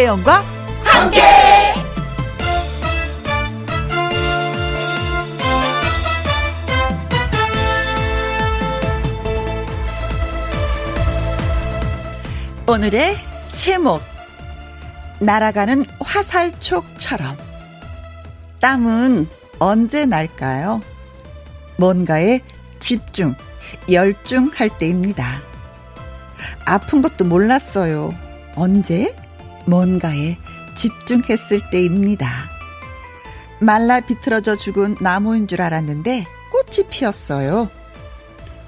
김혜영과 함께. 오늘의 제목 날아가는 화살촉처럼 땀은 언제 날까요? 뭔가에 집중, 열중할 때입니다. 아픈 것도 몰랐어요. 언제? 뭔가에 집중했을 때입니다. 말라 비틀어져 죽은 나무인 줄 알았는데 꽃이 피었어요.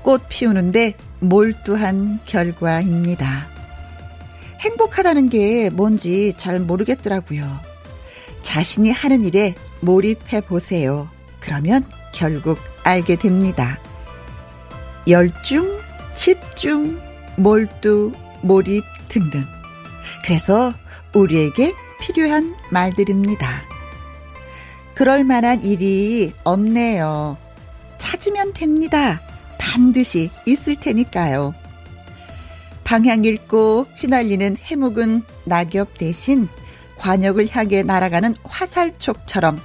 꽃 피우는데 몰두한 결과입니다. 행복하다는 게 뭔지 잘 모르겠더라고요. 자신이 하는 일에 몰입해 보세요. 그러면 결국 알게 됩니다. 열중, 집중, 몰두, 몰입 등등. 그래서 우리에게 필요한 말들입니다. 그럴 만한 일이 없네요. 찾으면 됩니다. 반드시 있을 테니까요. 방향 잃고 휘날리는 해묵은 낙엽 대신 관역을 향해 날아가는 화살촉처럼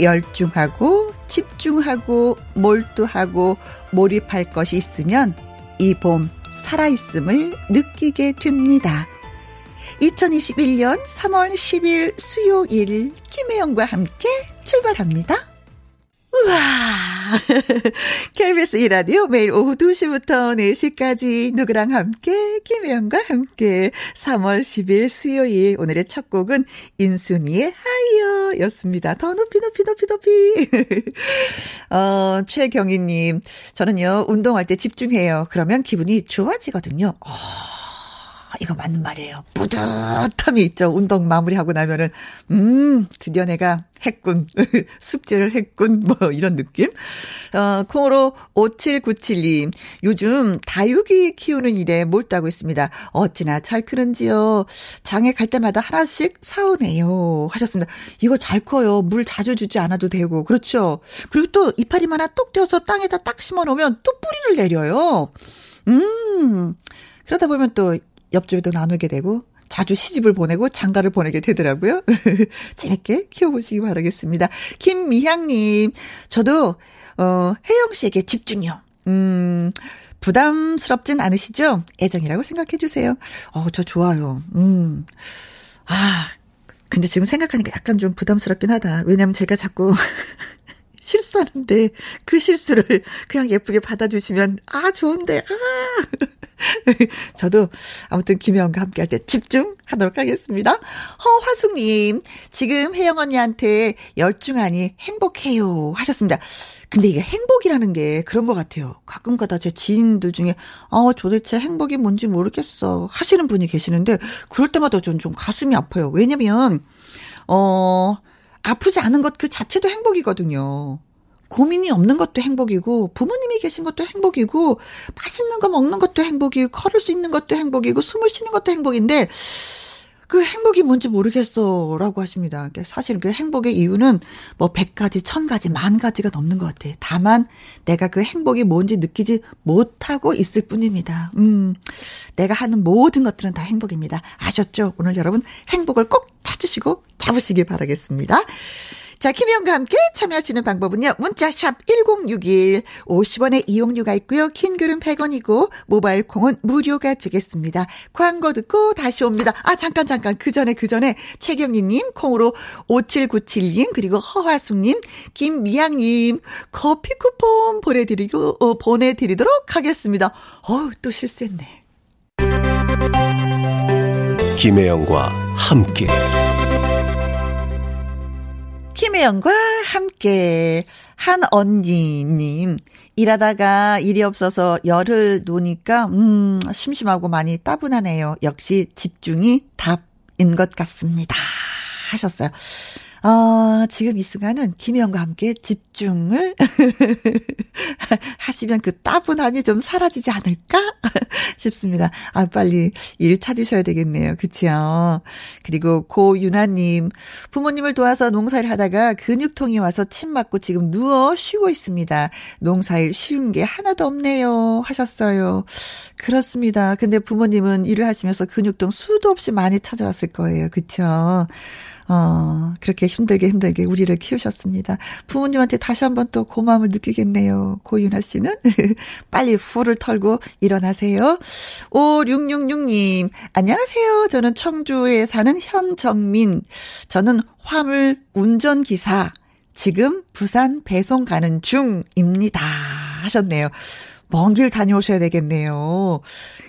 열중하고 집중하고 몰두하고 몰입할 것이 있으면 이 봄 살아있음을 느끼게 됩니다. 2021년 3월 10일 수요일 김혜영과 함께 출발합니다. 우와. KBS 이라디오 매일 오후 2시부터 4시까지 누구랑 함께, 김혜영과 함께 3월 10일 수요일 오늘의 첫 곡은 인순이의 하이어 였습니다. 더 높이 높이 높이 높이. 어, 최경희님, 저는요, 운동할 때 집중해요. 그러면 기분이 좋아지거든요. 어. 이거 맞는 말이에요. 뿌듯함이 있죠. 운동 마무리하고 나면은, 음, 드디어 내가 했군. 숙제를 했군. 뭐, 이런 느낌. 어, 콩으로 5797님. 요즘 다육이 키우는 일에 몰두하고 있습니다. 어찌나 잘 크는지요. 장에 갈 때마다 하나씩 사오네요. 하셨습니다. 이거 잘 커요. 물 자주 주지 않아도 되고. 그렇죠. 그리고 또 이파리만 하나 똑 떼어서 땅에다 딱 심어 놓으면 또 뿌리를 내려요. 음. 그러다 보면 또 옆집에도 나누게 되고 자주 시집을 보내고 장가를 보내게 되더라고요. 재밌게 키워보시기 바라겠습니다. 김미향님, 저도, 어, 혜영 씨에게 집중요. 음, 부담스럽진 않으시죠? 애정이라고 생각해 주세요. 어, 저 좋아요. 음. 아, 근데 지금 생각하니까 약간 좀 부담스럽긴 하다. 왜냐면 제가 자꾸 실수하는데 그 실수를 그냥 예쁘게 받아주시면 아 좋은데 아 저도 아무튼 김혜영과 함께 할 때 집중하도록 하겠습니다. 허화숙님 지금 혜영 언니한테 열중하니 행복해요 하셨습니다. 근데 이게 행복이라는 게 그런 것 같아요. 가끔가다 제 지인들 중에 어 도대체 행복이 뭔지 모르겠어 하시는 분이 계시는데 그럴 때마다 좀좀 가슴이 아파요. 왜냐면 어 아프지 않은 것 그 자체도 행복이거든요. 고민이 없는 것도 행복이고 부모님이 계신 것도 행복이고 맛있는 거 먹는 것도 행복이고 걸을 수 있는 것도 행복이고 숨을 쉬는 것도 행복인데 그 행복이 뭔지 모르겠어라고 하십니다. 사실 그 행복의 이유는 뭐 100가지, 1000가지, 만 가지가 넘는 것 같아요. 다만 내가 그 행복이 뭔지 느끼지 못하고 있을 뿐입니다. 음. 내가 하는 모든 것들은 다 행복입니다. 아셨죠? 오늘 여러분 행복을 꼭 찾으시고 잡으시길 바라겠습니다. 자, 김희영과 함께 참여하시는 방법은요. 문자샵 1061 50원의 이용료가 있고요. 킹글은 100원이고 모바일 콩은 무료가 되겠습니다. 광고 듣고 다시 옵니다. 아, 잠깐 잠깐. 그 전에 그 전에 최경희 님 콩으로 5797님 그리고 허화숙 님, 김미양 님 커피 쿠폰 보내 드리고 어, 보내 드리도록 하겠습니다. 어우, 또 실수했네. 김혜영과 함께 김혜영과 함께 한 언니님 일하다가 일이 없어서 열을 놓으니까 음 심심하고 많이 따분하네요. 역시 집중이 답인 것 같습니다. 하셨어요. 어, 지금 이 순간은 김혜영과 함께 집중을 하시면 그 따분함이 좀 사라지지 않을까 싶습니다. 아, 빨리 일 찾으셔야 되겠네요. 그치요? 그리고 고윤아님, 부모님을 도와서 농사를 하다가 근육통이 와서 침 맞고 지금 누워 쉬고 있습니다. 농사일 쉬운 게 하나도 없네요. 하셨어요. 그렇습니다. 근데 부모님은 일을 하시면서 근육통 수도 없이 많이 찾아왔을 거예요. 그쵸? 어, 그렇게 힘들게 힘들게 우리를 키우셨습니다. 부모님한테 다시 한번 또 고마움을 느끼겠네요. 고윤아 씨는. 빨리 후를 털고 일어나세요. 5666님, 안녕하세요. 저는 청주에 사는 현정민. 저는 화물 운전기사. 지금 부산 배송 가는 중입니다. 하셨네요. 먼 길 다녀오셔야 되겠네요.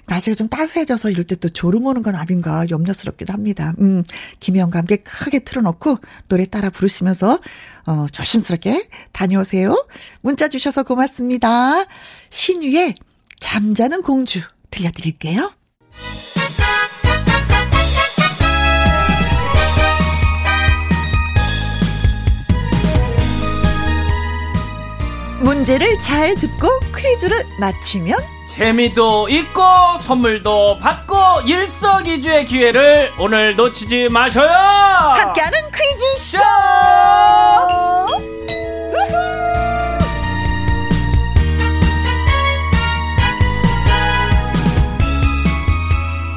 날씨가 좀 따스해져서 이럴 때 또 졸음 오는 건 아닌가 염려스럽기도 합니다. 음, 김혜영과 함께 크게 틀어놓고 노래 따라 부르시면서, 어, 조심스럽게 다녀오세요. 문자 주셔서 고맙습니다. 신유의 잠자는 공주 들려드릴게요. 문제를 잘 듣고 퀴즈를 맞히면 재미도 있고 선물도 받고 일석이주의 기회를 오늘 놓치지 마셔요. 함께하는 퀴즈쇼!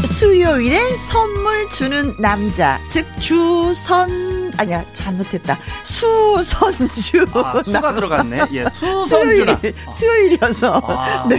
수요일에 선물 주는 남자, 즉 주선 아니야 잘못했다 수선주 아, 수가 들어갔네. 예, 수선주나. 수요일, 수요일이어서 아. 네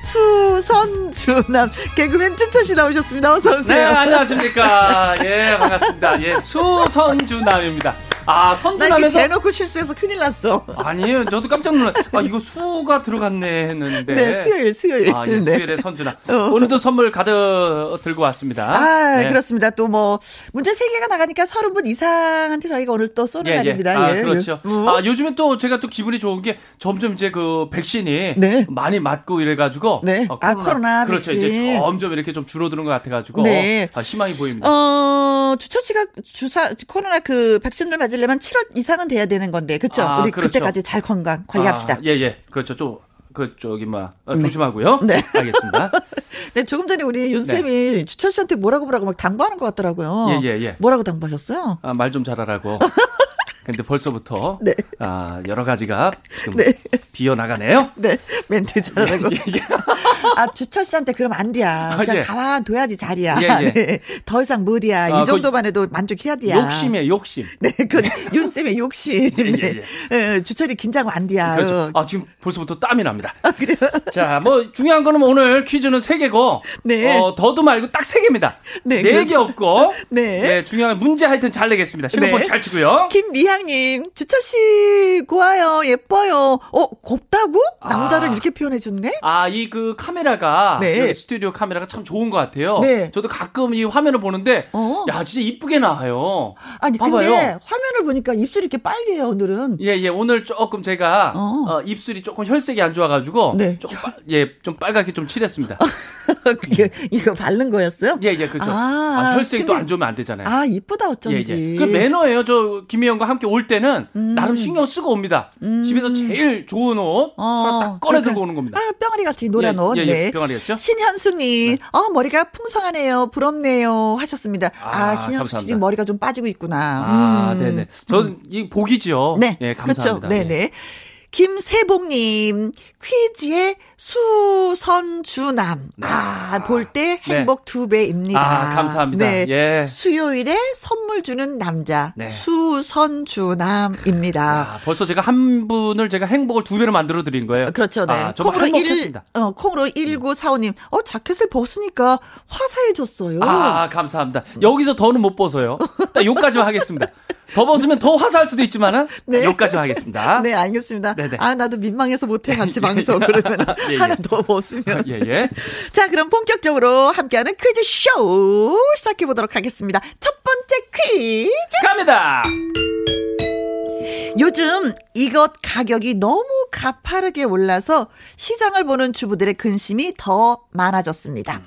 수선주남 개그맨 춘철 씨 나오셨습니다. 어서 네, 오세요. 안녕하십니까. 예, 반갑습니다. 예, 수선주남입니다. 아, 선주남에서 대놓고 실수해서 큰일 났어. 아니에요. 저도 깜짝 놀랐. 아, 이거 수가 들어갔네 했는데. 네, 수요일, 수요일. 아, 예, 네. 수요일에 선주남. 어. 오늘도 선물 가득 들고 왔습니다. 아, 네. 그렇습니다. 또 뭐, 문제 세개가 나가니까 서른 분 이상 한테 저희가 오늘 또 쏘는 날입니다. 아, 예. 그렇죠. 음. 아, 요즘에 또 제가 또 기분이 좋은 게 점점 이제 그 백신이 네. 많이 맞고 이래가지고. 네. 어, 아, 코로나 그렇죠. 백신. 이제 점점 이렇게 좀 줄어드는 것 같아가지고. 네. 아, 희망이 보입니다. 어, 주철 씨가 주사, 코로나 그 백신을 맞으려면 7월 이상은 돼야 되는 건데, 그쵸? 아, 우리 그렇죠. 그때까지 잘 건강 관리합시다. 아, 예, 예. 그렇죠. 좀, 그, 저기, 뭐, 어, 조심하고요. 네. 알겠습니다. 네, 조금 전에 우리 윤 쌤이 주철 씨한테 뭐라고 뭐라고 막 당부하는 것 같더라고요. 네. 예, 예, 예. 뭐라고 당부하셨어요? 아, 말 좀 잘하라고. 근데 벌써부터. 네. 아, 여러 가지가 지금 네. 비어 나가네요. 네, 멘트 잘하고. 예, 예. 아, 주철 씨한테 그러면 안 돼야. 그냥 예. 가만 둬야지 자리야. 예, 예. 네, 더 이상 못이야. 아, 이그 정도만 해도 만족해야 돼야. 욕심이에요, 욕심. 네, 그 윤쌤의 욕심. 예, 네. 예, 주철이 긴장 안 돼야. 그렇죠. 아, 지금 벌써부터 땀이 납니다. 아, 그래요? 자, 뭐 중요한 거는 오늘 퀴즈는 세 개고, 네. 어, 더도 말고 딱 세 개입니다. 네, 네개 그렇습니다. 없고, 네. 중요한 문제 하여튼 잘 내겠습니다. 실력번 네. 잘 치고요. 김미 향님, 주철 씨 고와요, 예뻐요. 어, 곱다고? 남자를 아. 이렇게 표현해줬네? 아, 이 그 카메라가, 네. 스튜디오 카메라가 참 좋은 것 같아요. 네. 저도 가끔 이 화면을 보는데, 어. 야, 진짜 이쁘게 나와요. 아니, 봐봐요. 근데 화면을 보니까 입술이 이렇게 빨개요, 오늘은. 예, 예, 오늘 조금 제가, 어. 어, 입술이 조금 혈색이 안 좋아가지고, 네. 조금, 빨- 예, 좀 빨갛게 좀 칠했습니다. 그게, 이거 바른 거였어요? 예, 예, 그렇죠. 아, 아, 혈색이 또 안 좋으면 안 되잖아요. 아, 이쁘다, 예, 어쩐지. 예. 그 매너예요. 저 김혜영과 함께 올 때는 나름 신경 쓰고 옵니다. 집에서 제일 좋은 옷 음. 어, 하나 딱 꺼내 그러니까. 들고 오는 겁니다. 아, 뿅아리 같이 노란 예, 옷. 예, 예, 네. 병아리였죠? 신현수님, 어, 머리가 풍성하네요. 부럽네요. 하셨습니다. 아, 아, 신현수 씨 감사합니다. 지금 머리가 좀 빠지고 있구나. 아, 음. 네네. 저는 이 복이지요. 네. 예, 감사합니다. 그렇죠. 네네. 김세봉님, 퀴즈의 수선주남. 아, 볼때 네. 행복 두 배입니다. 아, 감사합니다. 네. 예. 수요일에 선물 주는 남자. 네. 수선주남입니다. 아, 벌써 제가 한 분을 제가 행복을 두 배로 만들어 드린 거예요. 그렇죠, 네. 아, 콩으로 일, 행복했습니다. 어, 콩으로 1945님, 어, 자켓을 벗으니까 화사해졌어요. 아, 감사합니다. 여기서 더는 못 벗어요. 딱 요까지만 하겠습니다. 더 벗으면 더 화사할 수도 있지만은 네. 요까지만 하겠습니다. 네, 알겠습니다. 네네. 아, 나도 민망해서 못해, 같이 예, 방송. 예. 그러면 예, 예. 하나 더 벗으면. 예, 예. 자, 그럼 본격적으로 함께하는 퀴즈 쇼 시작해 보도록 하겠습니다. 첫 번째 퀴즈. 갑니다. 요즘 이것 가격이 너무 가파르게 올라서 시장을 보는 주부들의 근심이 더 많아졌습니다.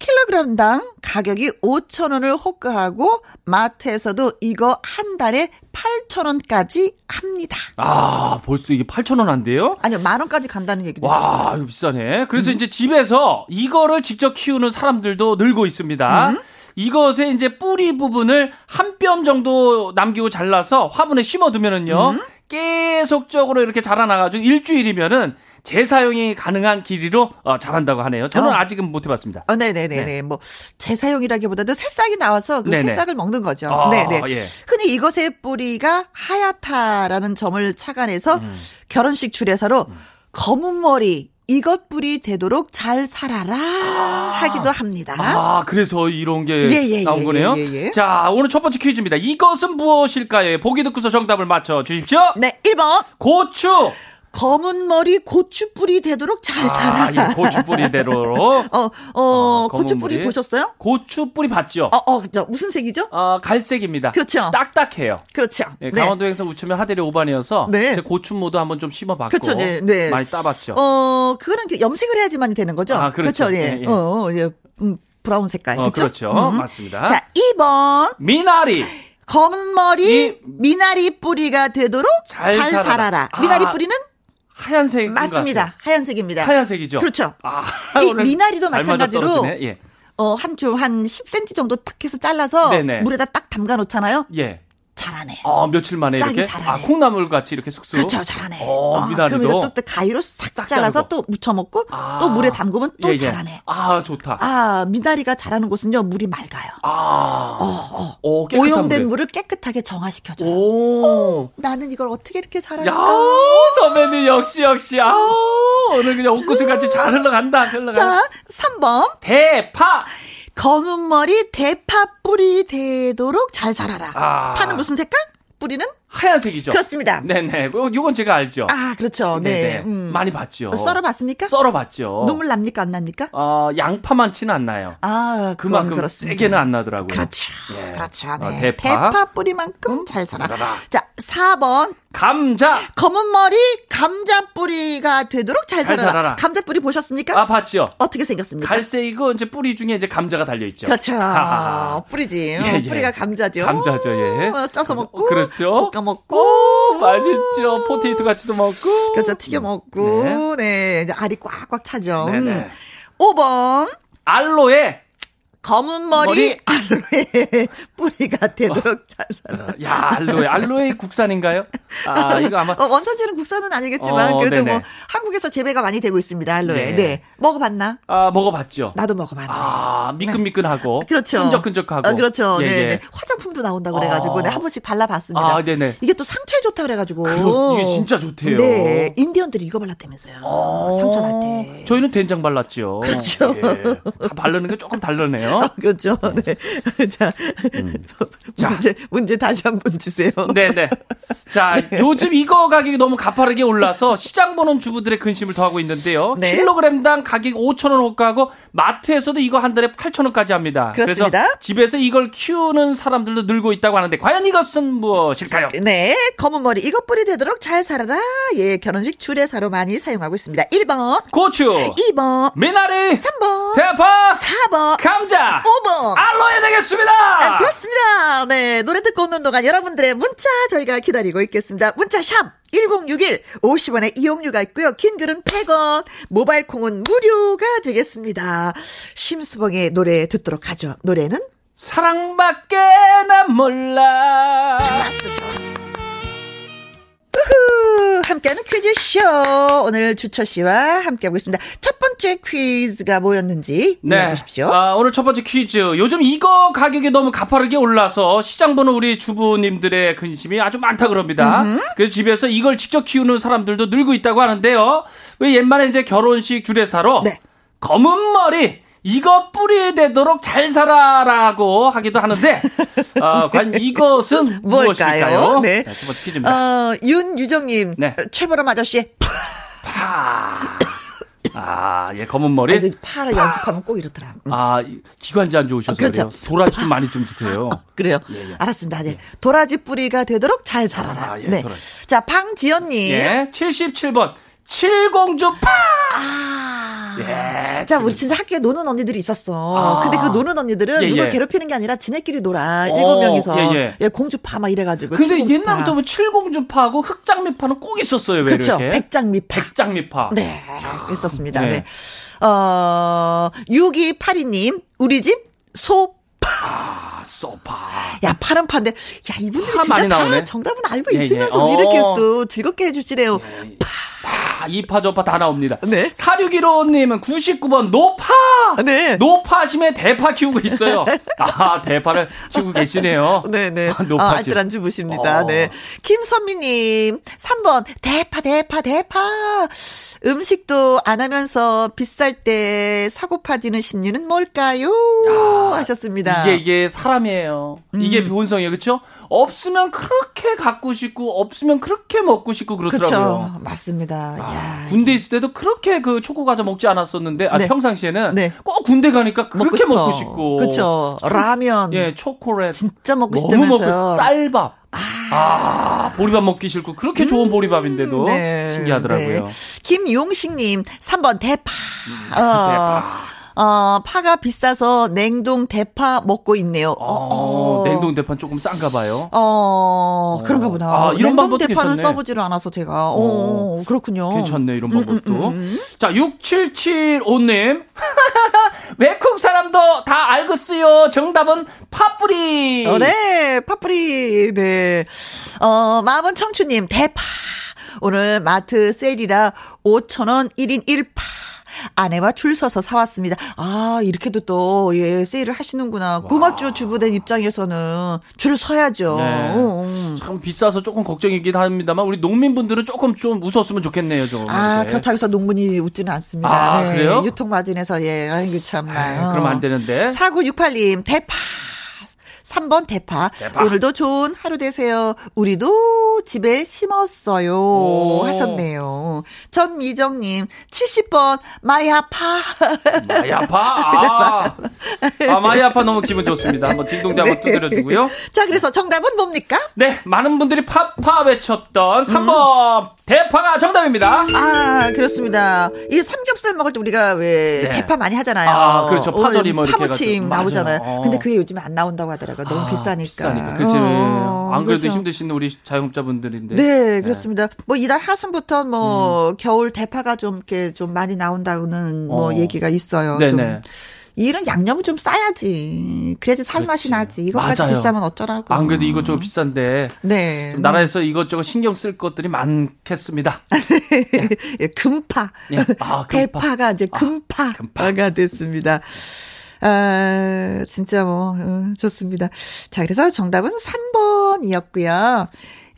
킬로그램당 가격이 5,000원을 호가하고 마트에서도 이거 한 달에 8,000원까지 합니다. 아, 벌써 이게 8,000원 한대요? 아니요, 만 원까지 간다는 얘기도 있었어요. 와, 이거 비싸네. 그래서 이제 집에서 이거를 직접 키우는 사람들도 늘고 있습니다. 이것의 이제 뿌리 부분을 한 뼘 정도 남기고 잘라서 화분에 심어두면은요. 계속적으로 이렇게 자라나가지고 일주일이면은 재사용이 가능한 길이로 어, 자란다고 하네요. 저는 어. 아직은 못 해봤습니다. 어, 네네네네. 네. 뭐, 재사용이라기보다도 새싹이 나와서 그 네네. 새싹을 먹는 거죠. 아, 네네. 예. 흔히 이것의 뿌리가 하얗다라는 점을 착안해서 음. 결혼식 주례사로 검은 머리, 이것 뿌리 되도록 잘 살아라 하기도 합니다. 아, 그래서 이런 게 예, 예, 나온 예, 거네요. 예, 예, 예. 자, 오늘 첫 번째 퀴즈입니다. 이것은 무엇일까요? 보기 듣고서 정답을 맞춰 주십시오. 네, 1번. 고추. 검은 머리 고추 뿌리 되도록 잘 아, 살아라. 이 고추 뿌리대로. 어, 어, 어, 고추 검은 뿌리 머리. 보셨어요? 고추 뿌리 봤죠? 어, 어, 저 무슨 색이죠? 어, 갈색입니다. 그렇죠. 딱딱해요. 그렇죠. 예, 네. 강원도 행성 우체면 하대리 오반이어서 네. 제 고추모도 한번 좀 심어봤고 그렇죠, 네, 네. 많이 따봤죠. 어, 그거는 그 염색을 해야지만 되는 거죠? 아, 그렇죠. 예. 예, 예. 어, 어, 예. 음, 브라운 색깔. 어, 그렇죠? 그렇죠. 음. 맞습니다. 자, 2번. 미나리. 검은 머리 이- 미나리 뿌리가 되도록 잘 잘, 살아라. 살아라. 아, 미나리 뿌리는 하얀색 맞습니다. 하얀색입니다. 하얀색이죠. 그렇죠. 아, 이 미나리도 잘 마찬가지로. 예. 어, 한좀한 10cm 정도 딱 해서 잘라서 네네. 물에다 딱 담가 놓잖아요. 예. 잘하네. 어, 며칠 만에 이렇게 자라네. 아, 콩나물 같이 이렇게 쑥쑥. 그렇죠, 잘하네. 어, 미나리도. 그럼 이거 또 가위로 싹, 싹 잘라서. 또 무쳐 먹고 아. 또 물에 담그면 또 예, 예. 잘하네. 아, 좋다. 아, 미나리가 자라는 곳은요 물이 맑아요. 아. 어, 어. 오, 깨끗한 오염된. 물을 깨끗하게 정화시켜줘요. 오. 나는 이걸 어떻게 이렇게 야, 잘할까? 선배님 역시 역시. 아, 오늘 그냥 옷구슬 같이 잘 흘러간다. 흘러간다. 자, 3번. 대파. 검은 머리 대파 뿌리 되도록 잘 살아라. 아. 파는 무슨 색깔? 뿌리는? 하얀색이죠. 그렇습니다. 네네. 요- 요건 제가 알죠. 아, 그렇죠. 네. 음. 많이 봤죠. 썰어봤습니까? 썰어봤죠. 눈물 납니까? 안 납니까? 어, 양파 많지는 안 나요. 아, 그만큼 그렇습니다. 세게는 안 나더라고요. 그렇죠. 예. 그렇죠. 어, 네. 대파. 대파. 뿌리만큼 음, 잘 살아. 살아라. 자, 4번. 감자. 검은 머리 감자 뿌리가 되도록 잘 잘 살아라. 살아라. 감자 뿌리 보셨습니까? 아, 봤죠? 어떻게 생겼습니까? 갈색이고 이제 뿌리 중에 이제 감자가 달려 있죠. 그렇죠. 하하하. 뿌리지. 예, 예. 뿌리가 감자죠. 감자죠, 예. 어, 쪄서 먹고. 그렇죠. 볶아 먹고. 오, 맛있죠. 포테이토 같이도 먹고. 그렇죠. 튀겨 먹고. 네. 이제 알이 꽉꽉 차죠. 네네. 음. 5번. 알로에. 검은 머리, 머리. 알로에 뿌리가 되도록 잘 살아. 야, 알로에. 알로에 국산인가요? 아, 이거 아마. 어, 원산지는 국산은 아니겠지만 어, 그래도 네네. 뭐 한국에서 재배가 많이 되고 있습니다. 알로에. 네. 네. 먹어봤나? 아, 먹어봤죠. 나도 먹어봤네. 아, 미끈미끈하고. 그렇죠. 끈적끈적하고. 아, 그렇죠. 예, 네, 예. 네. 화장품도 나온다고 그래가지고 아. 네, 한 번씩 발라봤습니다. 아, 네네. 이게 또 상처에 좋다 그래가지고. 그렇- 이게 진짜 좋대요. 네, 인디언들이 이거 발랐다면서요. 어, 상처 날 때. 저희는 된장 발랐죠. 그렇죠. 예. 다 바르는 게 조금 다르네요. 아, 그렇죠. 네. 자, 문제, 문제 다시 한 번 주세요. 음. 네네. 자, 요즘 이거 가격이 너무 가파르게 올라서 시장 보는 주부들의 근심을 더하고 있는데요. 네. 킬로그램당 가격 5,000원 호가하고 마트에서도 이거 한 달에 8,000원까지 합니다. 그렇습니다. 그래서 집에서 이걸 키우는 사람들도 늘고 있다고 하는데 과연 이것은 무엇일까요? 네, 검은 머리 이것 뿌리 되도록 잘 살아라. 예, 결혼식 주례사로 많이 사용하고 있습니다. 1번, 고추, 2번, 미나리, 3번, 대파, 4번, 감 자, 5번. 알로에 되겠습니다. 아, 그렇습니다. 네, 노래 듣고 오는 동안 여러분들의 문자 저희가 기다리고 있겠습니다. 문자 샵 1061, 50원의 이용료가 있고요. 긴 글은 100원, 모바일 콩은 무료가 되겠습니다. 심수봉의 노래 듣도록 하죠. 노래는 사랑밖에 난 몰라. 좋았어, 좋았어. 우후, 함께하는 퀴즈쇼. 오늘 주철 씨와 함께하고 있습니다. 첫 번째 퀴즈가 뭐였는지 알려주십시오. 아, 오늘 첫 번째 퀴즈. 요즘 이거 가격이 너무 가파르게 올라서 시장 보는 우리 주부님들의 근심이 아주 많다 그럽니다. 그래서 집에서 이걸 직접 키우는 사람들도 늘고 있다고 하는데요. 왜 옛말에 이제 결혼식 주례사로 네. 검은 머리 이거 뿌리 되도록 잘 살아라고 하기도 하는데 어, 과연 이것은 뭘까요? 무엇일까요? 네. 첫 번째 퀴즈입니다. 어, 윤유정님, 네. 최보람 아저씨, 파. 아, 예, 검은 머리. 아, 이거 파를 연습하면 꼭 이렇더라. 음, 아, 이- 기관지 안 좋으셔서 그렇죠. 그래요. 도라지 좀 많이 좀 드세요. 그래요. 예, 예. 알았습니다. 네. 도라지 뿌리가 되도록 잘 살아라. 아, 예, 네. 도라지. 자, 방지연님. 예, 77번. 칠공주 파! 아. 예. 자, 우리 진짜 학교에 노는 언니들이 있었어. 아. 근데 그 노는 언니들은 예, 누굴 예. 괴롭히는 게 아니라 지네끼리 놀아. 어, 일곱 명이서. 예, 예. 공주파 막 이래가지고. 근데 칠공주파. 옛날부터 뭐 칠공주파하고 흑장미파는 꼭 있었어요. 왜 그렇죠. 이렇게? 백장미파. 백장미파. 네, 있었습니다. 네. 네. 어, 6282님, 우리 집 소파. 아, 소파. 야, 파는 파인데, 야, 이분들이 파 진짜 다 나오네. 정답은 알고 예, 예. 있으면서 어. 이렇게 또 즐겁게 해주시네요. 아, 이파 저파 다 나옵니다. 네. 4615님은 99번 노파! 네. 노파심에 대파 키우고 있어요. 아, 대파를 키우고 계시네요. 네네. 아, 아, 노파심. 알뜰 안 주무십니다. 어. 네. 김선미님, 3번, 대파, 대파, 대파. 음식도 안 하면서 비쌀 때 사고 파지는 심리는 뭘까요? 야, 하셨습니다. 이게 이게 사람이에요. 이게 본성이에요. 그렇죠? 없으면 그렇게 갖고 싶고 없으면 그렇게 먹고 싶고 그렇더라고요. 그렇죠. 맞습니다. 아, 야. 군대 있을 때도 그렇게 그 초코 과자 먹지 않았었는데 아, 네. 평상시에는 네. 꼭 군대 가니까 그렇게. 먹고 싶고 그렇죠. 라면. 예 초콜릿 진짜 먹고 싶다면서요. 먹고 쌀밥 아, 보리밥 먹기 싫고 그렇게 좋은 보리밥인데도 네, 신기하더라고요. 네. 김용식님, 3번 대파. 어, 대파. 어, 파가 비싸서 냉동 대파 먹고 있네요. 어, 어, 어. 냉동 대판 조금 싼가 봐요. 어, 그런가 보다. 아, 이런 냉동 대파는 괜찮네. 써보지를 않아서 제가. 어, 그렇군요. 괜찮네 이런 방법도. 음, 음, 음. 자 6775님 외국 사람도 다 알겠어요. 정답은 파뿌리. 어, 네, 파프리, 네. 어, 마음은 청춘님, 대파. 오늘 마트 세일이라 5,000원 1인 1파. 아내와 줄 서서 사왔습니다. 아, 이렇게도 또, 예, 세일을 하시는구나. 고맙죠, 주부된 입장에서는. 줄 서야죠. 네. 어, 어. 참 비싸서 조금 걱정이긴 합니다만 우리 농민분들은 조금 좀 웃었으면 좋겠네요. 좀. 아. 그렇다고 해서 농문이 웃지는 않습니다. 아, 네. 그래요? 유통마진에서, 예, 아이고, 참나. 아, 그러면 안 되는데. 4968님, 대파. 3번 대파. 대파. 오늘도 좋은 하루 되세요. 우리도 집에 심었어요. 오. 하셨네요. 전미정님, 70번, 마야파. 마야파. 아, 아 마야파 너무 기분 좋습니다. 한번 딩동대 한번 네. 두드려주고요. 자, 그래서 정답은 뭡니까? 네, 많은 분들이 파파 외쳤던 3번 대파가 정답입니다. 아, 그렇습니다. 이 삼겹살 먹을 때 우리가 왜 네. 대파 많이 하잖아요. 아, 그렇죠. 파절이 뭐 파무침. 나오잖아요. 어. 근데 그게 요즘에 안 나온다고 하더라고요. 너무 비싸니까. 비싸니까. 그치. 어, 안 그래도 그렇죠. 힘드신 우리 자영업자분들인데. 네, 그렇습니다. 뭐 이달 하순부터 음. 뭐 겨울 대파가 좀 이렇게 좀 많이 나온다는 뭐 어. 얘기가 있어요. 네네. 좀 이런 양념은 좀 싸야지. 그래야지 살맛이. 나지. 이것까지 맞아요. 비싸면 어쩌라고. 안 그래도 이것저것 비싼데 네. 좀 나라에서 이것저것 신경 쓸 것들이 많겠습니다. 예, 금파. 예. 아, 금파. 대파가 이제 아, 금파가 금파. 됐습니다. 아, 진짜 뭐, 어, 좋습니다. 자, 그래서 정답은 3번이었고요.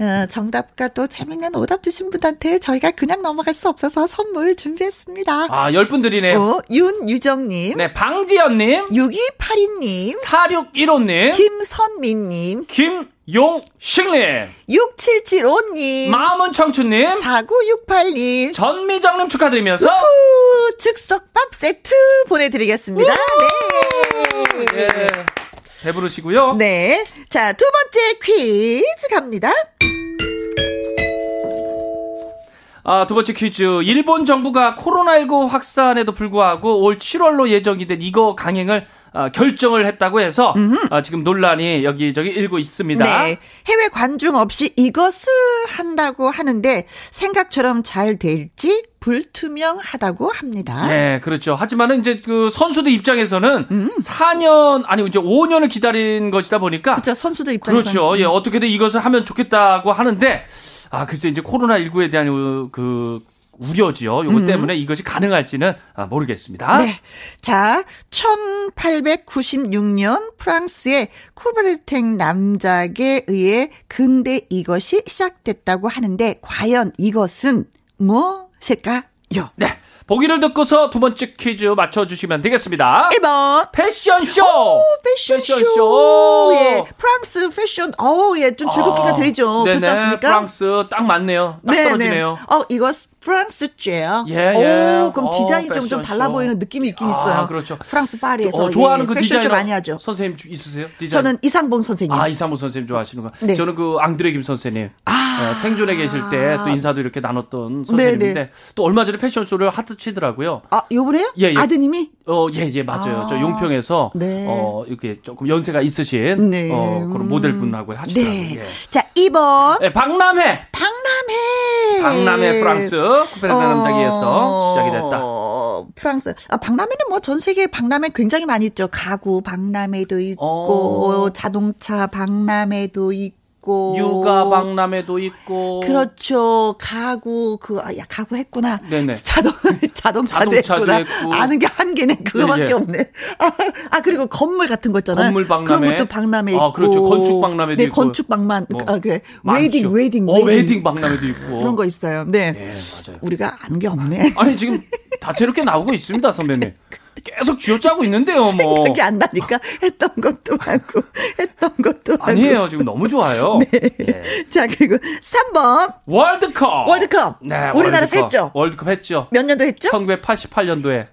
어, 정답과 또 재밌는 오답 주신 분한테 저희가 그냥 넘어갈 수 없어서 선물 준비했습니다. 아, 열 분들이네요. 어, 윤유정님, 네, 방지연님, 6282님, 4615님, 김선민님, 김 용식님, 6775님, 마음은 청춘님, 4968님, 전미정님 축하드리면서 후, 즉석밥 세트 보내드리겠습니다. 네. 예, 배부르시고요. 네. 자, 두 번째 퀴즈 갑니다. 아, 두 번째 퀴즈. 일본 정부가 코로나19 확산에도 불구하고 올 7월로 예정이 된 이거 강행을 아, 결정을 했다고 해서 아, 지금 논란이 여기저기 일고 있습니다. 네. 해외 관중 없이 이것을 한다고 하는데 생각처럼 잘 될지 불투명하다고 합니다. 네, 그렇죠. 하지만은 이제 그 선수들 입장에서는 음. 4년 아니 이제 5년을 기다린 것이다 보니까 그렇죠. 선수들 입장에서 그렇죠. 예, 어떻게든 이것을 하면 좋겠다고 하는데 아, 글쎄 이제 코로나 19에 대한 그, 그 우려지요. 요거 때문에 이것이 가능할지는 아, 모르겠습니다. 음. 네. 자, 1896년 프랑스의 쿠베르탱 남작에 의해 근대 이것이 시작됐다고 하는데 과연 이것은 무엇일까요? 네. 보기를 듣고서 두 번째 퀴즈 맞춰주시면 되겠습니다. 1번. 패션쇼! 패션쇼. 패션쇼. 예. 프랑스 패션. 어우, 예. 좀 즐겁기가 아, 되죠. 네네. 그렇지 않습니까? 프랑스 딱 맞네요. 딱 떨어지네요. 어, 이거 프랑스제요. 예, 예. 오, 그럼 어, 디자인이 좀, 좀. 달라 보이는 느낌이 있긴 아, 있어요. 그렇죠. 프랑스 파리에서. 어, 좋아하는 예, 그 디자이너 많이 하죠. 선생님 주- 있으세요? 디자인. 저는 이상봉 선생님. 아 이상무 선생님 좋아하시는 거. 네. 저는 그 앙드레 김 선생님 아. 어, 생존에 계실 때 또 인사도 이렇게 나눴던 선생님인데 네, 네. 또 얼마 전에 패션쇼를 하트 치더라고요. 아, 요번에요? 예, 예. 아드님이? 어, 예, 예, 맞아요. 아. 저 용평에서 네. 어, 이렇게 조금 연세가 있으신 네. 어, 그런 모델분하고 하시더라고요. 네. 예. 자, 2번. 네, 박람회. 박람회. 박람회 프랑스 쿠페르타 남자기에서 시작이 됐다. 어, 프랑스. 아, 박람회는 뭐 전 세계 박람회 굉장히 많이 있죠. 가구 박람회도 있고, 어. 자동차 박람회도 있고. 육아 박람회도 있고. 그렇죠. 가구, 그, 아, 야, 가구 했구나. 네네. 자동, 자동차도, 자동차도 했구나. 했고. 아는 게 한 개네. 그거밖에 예, 예. 없네. 아, 아, 그리고 건물 같은 거 있잖아요. 건물 박람회. 그런 것도 박람회 있고. 아, 그렇죠. 건축 박람회도 네, 있고. 건축 박람, 뭐 아, 그래. 많죠. 웨딩, 웨딩, 어, 웨딩 박람회도 있고. 그런 거 있어요. 네. 예, 맞아요. 우리가 아는 게 없네. 아니 지금 다채롭게 나오고 있습니다, 선배님. 계속 쥐어짜고 있는데요, 뭐. 생각이 안 나니까 했던 것도 하고, 했던 것도 하고. 아니에요, 지금 너무 좋아요. 예. 자, 그리고 3번. 월드컵. 월드컵. 네, 우리나라에서 월드컵. 했죠? 월드컵 했죠. 몇 년도 했죠? 1988년도에.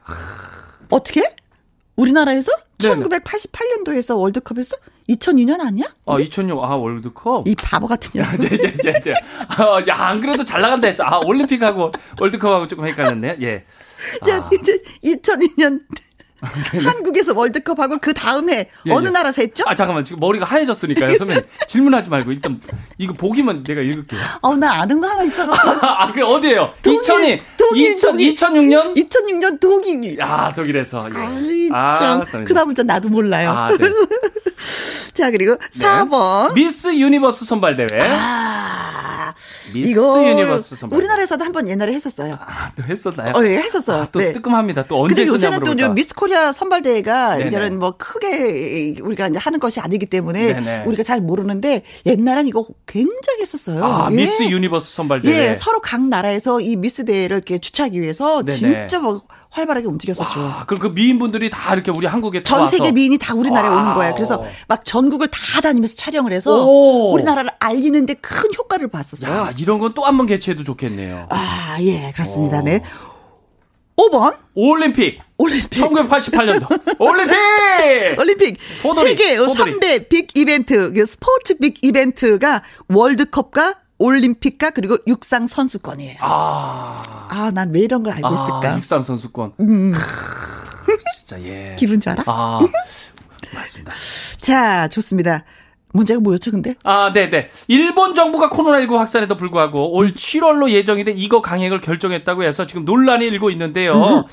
어떻게? 우리나라에서? 네네. 1988년도에서 월드컵 했어? 2002년 아니야? 아, 2006, 아, 월드컵. 이 바보 같은 년. 네, 네, 네, 네. 아, 야, 안 그래도 잘 나간다 했어. 아, 올림픽하고 월드컵하고 조금 헷갈렸네. 예. 아. 2002년 한국에서 월드컵하고 그 다음에 예, 어느 예. 나라에서 했죠? 아, 잠깐만. 지금 머리가 하얘졌으니까요. 선배님. 질문하지 말고 일단 이거 보기만 내가 읽을게요. 어, 나 아는 거 하나 있어가지고. 아, 그게 어디예요? 독일, 2002, 독일, 2000, 독일. 2006년? 2006년 독일. 야, 독일에서. 예. 아이, 아, 참. 선배님. 그 다음은 나도 몰라요. 아, 네. 자, 그리고 4번. 미스 유니버스 선발 대회. 아, 미스 유니버스 선발. 우리나라에서도 한 번 옛날에 했었어요. 아, 또 했었나요? 어, 예, 했었어요. 아, 또 네. 뜨끔합니다. 또 언제 근데 했었냐 요새는 또 물어볼까? 이제 미스 코 리아 선발대회가 네네. 이제는 뭐 크게 우리가 이제 하는 것이 아니기 때문에 네네. 우리가 잘 모르는데 옛날엔 이거 굉장히 했었어요. 아, 예. 미스 유니버스 선발대회. 예, 서로 각 나라에서 이 미스 대회를 이렇게 주최하기 위해서 네네. 진짜 뭐 활발하게 움직였었죠. 아, 그럼 그 미인분들이 다 이렇게 우리 한국에 전 와서 세계 미인이 다 우리나라에 오는 거예요. 와우. 그래서 막 전국을 다 다니면서 촬영을 해서 오. 우리나라를 알리는데 큰 효과를 봤었어요. 야, 이런 건 또 한 번 개최해도 좋겠네요. 아, 예, 그렇습니다. 오. 네. 5번 올림픽. 올림픽. 1988년도. 올림픽! 올림픽 호돌이, 세계 호돌이. 3대 빅 이벤트, 그 스포츠 빅 이벤트가 월드컵과 올림픽과 그리고 육상 선수권이에요. 아. 아, 난 왜 이런 걸 알고 아, 있을까? 육상 선수권. 음, 진짜 예. 기분 좋아라? 아. 맞습니다. 자, 좋습니다. 문제가 뭐였죠, 근데? 아, 네, 네. 일본 정부가 코로나19 확산에도 불구하고 올 7월로 예정이 된 이거 강행을 결정했다고 해서 지금 논란이 일고 있는데요.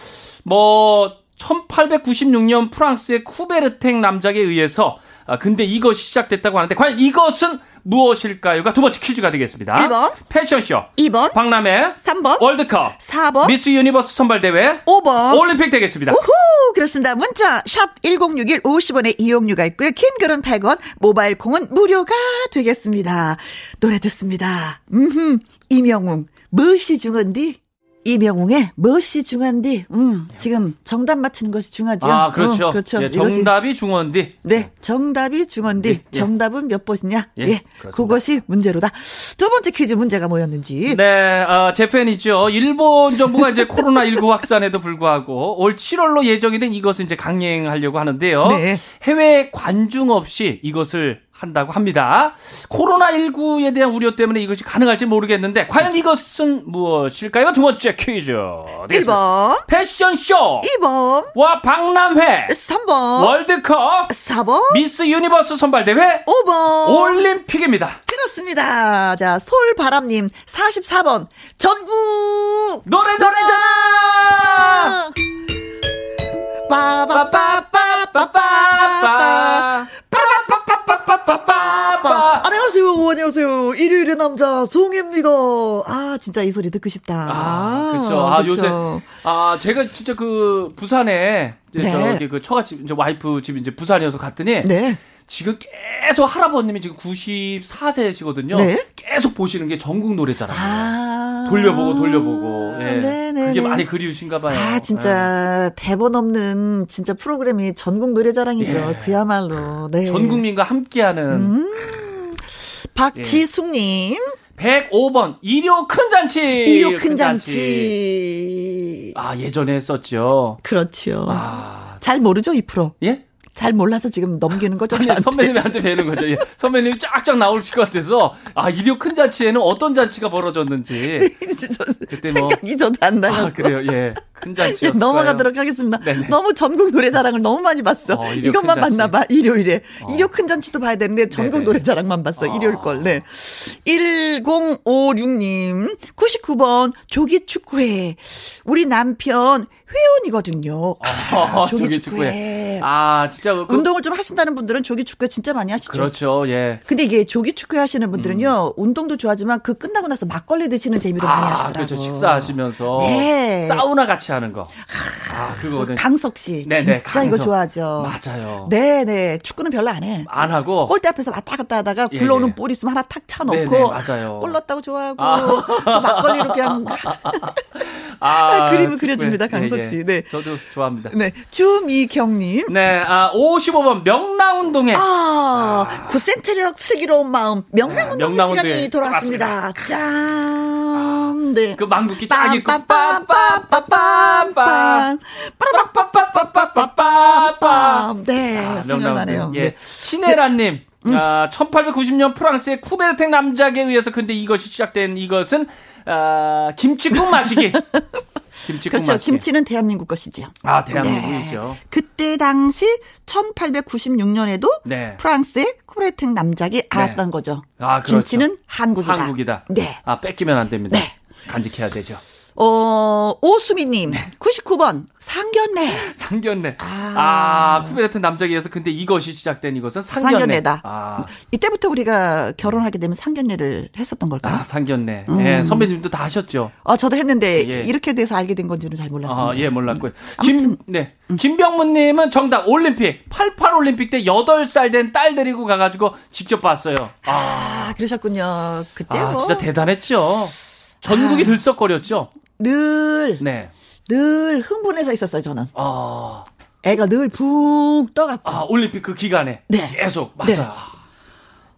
뭐 1896년 프랑스의 쿠베르탱 남작에 의해서 아, 근데 이것이 시작됐다고 하는데 과연 이것은 무엇일까요가 두 번째 퀴즈가 되겠습니다. 1번. 패션쇼, 2번, 박람회, 3번, 월드컵, 4번, 미스 유니버스 선발대회, 5번. 올림픽 되겠습니다. 우후! 그렇습니다. 문자, 샵 1061 50원의 이용료가 있고요. 긴 글은 100원, 모바일 콩은 무료가 되겠습니다. 노래 듣습니다. 음흠, 임영웅, 무엇이 중한디? 임영웅의 무엇이 중한디? 음, 지금 정답 맞추는 것이 중하죠. 아, 그렇죠. 어, 그렇죠. 예, 정답이 중헌디. 네, 정답이 중헌디. 예, 예. 정답은 몇 번이냐? 예, 예. 그것이 문제로다. 두 번째 퀴즈 문제가 뭐였는지. 네, 어, 제 팬이죠. 일본 정부가 이제 코로나19 확산에도 불구하고 올 7월로 예정이 된 이것을 이제 강행하려고 하는데요. 네. 해외 관중 없이 이것을 한다고 합니다. 코로나19에 대한 우려 때문에 이것이 가능할지 모르겠는데 과연 이것은 무엇일까요? 두 번째 퀴즈. 되겠습니다. 1번, 패션쇼 2번, 와 박람회 3번, 월드컵 4번, 미스 유니버스 선발대회 5번. 올림픽입니다. 그렇습니다. 자, 솔바람님, 44번. 전국! 노래잖아! 빠바빠빠빠빠빠. 빠빠빠빠빠 빠빠빠. 안녕하세요, 안녕하세요. 일요일의 남자, 송해입니다. 아, 진짜 이 소리 듣고 싶다. 아, 그쵸. 아, 그쵸. 요새, 아, 제가 진짜 그, 부산에, 이제 네. 저기 그 처갓집, 이제 와이프 집 이제 부산이어서 갔더니, 네. 지금 계속 할아버님이 지금 94세시거든요. 네. 계속 보시는 게 전국 노래잖아요. 아. 돌려보고 돌려보고. 예. 네네. 그게 많이 그리우신가 봐요. 아, 진짜, 대본 없는 진짜 프로그램이 전국 노래자랑이죠. 예. 그야말로. 네. 예. 전 국민과 함께하는 음. 박지숙 님. 105번 일요 큰 잔치. 일요 큰 잔치. 아, 예전에 했었죠. 그렇죠. 아. 잘 모르죠, 이 프로. 예? 잘 몰라서 지금 넘기는 거죠, 아니. 선배님한테 배는 거죠. 예. 선배님이 쫙쫙 나오실 것 같아서 아 일요 큰 잔치에는 어떤 잔치가 벌어졌는지 저- 그때 뭐- 생각이 저도 안 나요. 아 그래요 예 큰 잔치였어요. 넘어가도록 하겠습니다. 네네. 너무 전국 노래자랑을 너무 많이 봤어. 어, 이것만 큰 잔치. 봤나 봐. 일요일에. 어. 일요 큰 잔치도 봐야 되는데 전국 네네. 노래자랑만 봤어. 어. 일요일 걸. 네. 1056님. 99번 조기 축구회. 우리 남편 회원이거든요. 어, 조기 조기 축구회. 아, 진짜 그, 운동을 좀 하신다는 분들은 조기 축구회 진짜 많이 하시죠. 그렇죠. 예. 근데 이게 조기 축구 하시는 분들은요, 운동도 좋아하지만 그 끝나고 나서 막걸리 드시는 많이 아, 하시더라고요. 그렇죠. 식사하시면서 네. 사우나 같이 하는 거. 아, 그거거든. 강석 씨. 네네, 진짜 이거 강석. 좋아하죠. 맞아요. 네 네. 축구는 별로 안 해. 안 하고 골대 앞에서 왔다 갔다 하다가 예, 굴러오는 예. 볼 있으면 하나 탁 차 놓고. 네네, 맞아요. 골 넣었다고 좋아하고. 아. 또 막걸리로 그냥. 아, 그림을 축구회. 그려 줍니다, 강석 예, 예. 씨. 네. 저도 좋아합니다. 네. 주미경님. 네, 아, 55번 명랑운동회. 아, 구센트력 슬기로운 마음. 명랑운동 네, 명랑운동회 시간이 돌아왔습니다. 짠. 네. 그 망국기 짱이 그 빰빰빰빰빰빰. 빠라바빠빠빠빠빠빰. 네, 아, 생각나네요. 예. 네. 신혜란님. 아, 1890년 프랑스의 쿠베르탱 남작에 의해서 근데 이것이 시작된 이것은 아, 김치국 마시기. 김치국 그렇죠. 마시기. 김치는 대한민국 것이죠. 아, 대한민국이죠. 그때 당시 1896년에도 네. 프랑스의 쿠레탱 남작이 알았던 거죠. 아, 그렇죠. 김치는 한국이다. 한국이다. 네. 아, 뺏기면 안 됩니다. 네. 간직해야 되죠. 어, 오수미님, 네. 99번, 상견례. 상견례. 아. 아, 쿠베르탱 남작에서 근데 이것이 시작된 이것은 상견례. 상견례다. 아, 이때부터 우리가 결혼하게 되면 상견례를 했었던 걸까요? 아 상견례. 음. 예, 선배님도 다 하셨죠. 어, 저도 했는데 예. 이렇게 돼서 알게 된 건지는 잘 몰랐습니다. 아, 예, 몰랐고요. 아무튼. 김, 네. 김병문님은 정답, 올림픽. 88 올림픽 때 8살 된 딸 데리고 가가지고 직접 봤어요. 아, 아, 그러셨군요. 그때 아, 뭐 진짜 대단했죠. 전국이 들썩거렸죠. 늘, 네. 늘 흥분해서 있었어요, 저는. 아, 애가 늘 붕 떠갖고. 아, 올림픽 그 기간에. 네. 계속. 맞아요. 네.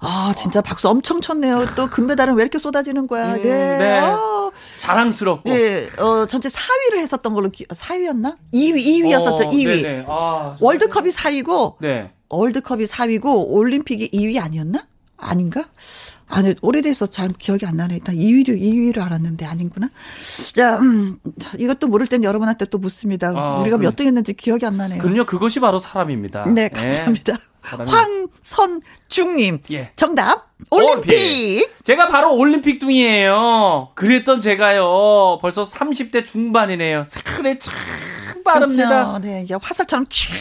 아, 진짜 박수 엄청 쳤네요. 또 금메달은 왜 이렇게 쏟아지는 거야. 음, 네. 네. 아, 자랑스럽고. 예, 어, 전체 4위를 했었던 걸로, 기, 4위였나? 2위, 2위였었죠, 어, 2위. 네네. 아, 월드컵이 4위고, 네. 월드컵이 4위고, 올림픽이 2위 아니었나? 아닌가? 아니, 오래돼서 잘 기억이 안 나네. 일단 2위를, 2위를 알았는데 아닌구나. 자, 음, 이것도 모를 땐 여러분한테 또 묻습니다. 아, 우리가 그래. 몇 등 했는지 기억이 안 나네요. 그럼요, 그것이 바로 사람입니다. 네, 감사합니다. 사람이- 황선중님. 예. 정답. 올림픽. 오, 제가 바로 올림픽 둥이에요. 그랬던 제가요. 벌써 30대 중반이네요. 그래 참 빠릅니다. 그렇죠. 네, 화살처럼 쫙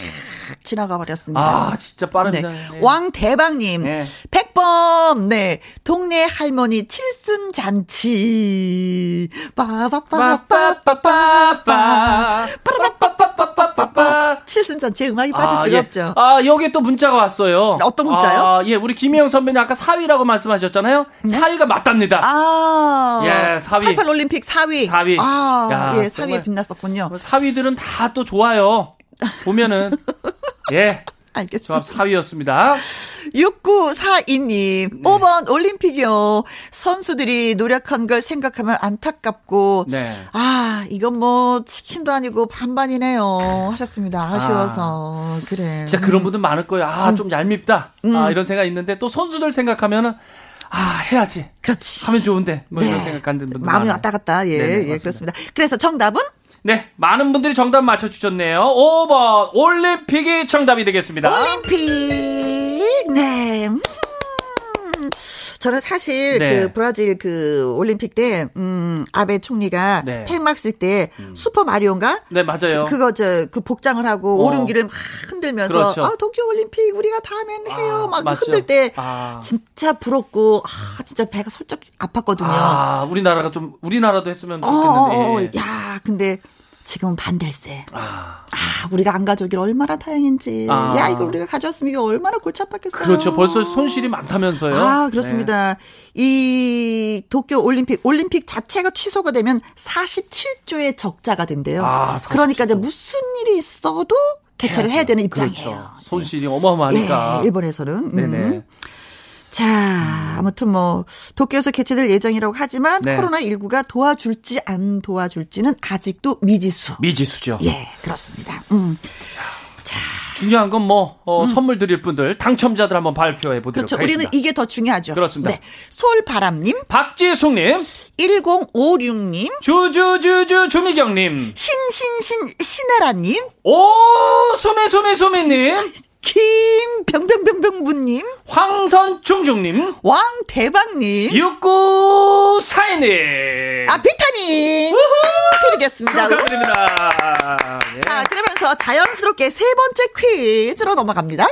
지나가 버렸습니다. 아, 진짜 빠릅니다. 네. 네. 왕 대박님, 네. 100번. 네. 동네 할머니 칠순 잔치. 빠바빠빠빠빠빠. 빠라빠빠빠빠빠빠. 칠순 잔치 음악이 빠질 아, 수가 예. 없죠. 아, 여기 또 문자가 왔어요. 어떤 문자요? 아, 예, 우리 김혜영 선배님 아까 4위라고 말씀하셨잖아요. 4위가 맞답니다. 아. 예, 사위. 88 올림픽 4위. 사위. 아, 야, 예, 4위에 정말. 빛났었군요. 4위들은 다 또 좋아요. 보면은. 예. 알겠습니다. 조합 4위였습니다. 6942님, 5번 올림픽이요. 선수들이 노력한 걸 생각하면 안타깝고, 네. 아, 이건 뭐, 치킨도 아니고 반반이네요. 하셨습니다. 아쉬워서. 그래. 진짜 그런 분들 많을 거예요. 아, 좀 얄밉다. 음. 아, 이런 생각 있는데 또 선수들 생각하면은 아, 해야지. 그렇지. 하면 좋은데. 뭐 이런 네. 생각하는 분들 마음이 많아요. 왔다 갔다. 예, 네네, 예, 맞습니다. 그렇습니다. 그래서 정답은? 네, 많은 분들이 정답 맞춰 주셨네요. 5번 올림픽이 정답이 되겠습니다. 올림픽. 네. 음. 저는 사실 네. 그 브라질 그 올림픽 때, 음, 아베 총리가 네. 폐막식 때 슈퍼 마리오인가? 네, 맞아요. 그, 거 저, 그 복장을 하고 어. 오른길을 막 흔들면서, 그렇죠. 아, 도쿄 올림픽 우리가 다음엔 해요. 아, 막 맞죠. 흔들 때, 아. 진짜 부럽고, 아, 진짜 배가 솔직히 아팠거든요. 아, 우리나라가 좀 우리나라도 했으면 어, 어, 어, 좋겠는데. 예. 야, 근데 지금은 반댈세. 아, 아, 우리가 안 가져오길 얼마나 다행인지. 아. 야, 이걸 우리가 가져왔으면 이게 얼마나 골치 아팠겠어요. 그렇죠. 벌써 손실이 많다면서요. 아, 그렇습니다. 이 도쿄 올림픽, 올림픽 자체가 취소가 되면 47조의 적자가 된대요. 아, 47조. 그러니까 이제 무슨 일이 있어도 개최를 해야 되는 입장이에요. 그렇죠. 손실이 어마어마하니까. 예, 일본에서는. 네네. 음. 자, 아무튼 뭐 도쿄에서 개최될 예정이라고 하지만 네. 코로나 19가 도와줄지 안 도와줄지는 아직도 미지수. 미지수죠. 예, 그렇습니다. 음. 자, 중요한 건 뭐, 어, 선물 드릴 분들, 당첨자들 한번 발표해 보도록 그렇죠. 하겠습니다. 우리는 이게 더 중요하죠. 그렇습니다. 네. 솔바람님, 박지숙님, 1056님, 주주주주 주미경님, 신신신 신나라님, 오, 소매 소매 소매님, 김병병병병부님, 황선중중님, 왕대박님, 육구사이님. 아 비타민 드리겠습니다. 축하드립니다. 예. 자, 그러면서 자연스럽게 세 번째 퀴즈로 넘어갑니다.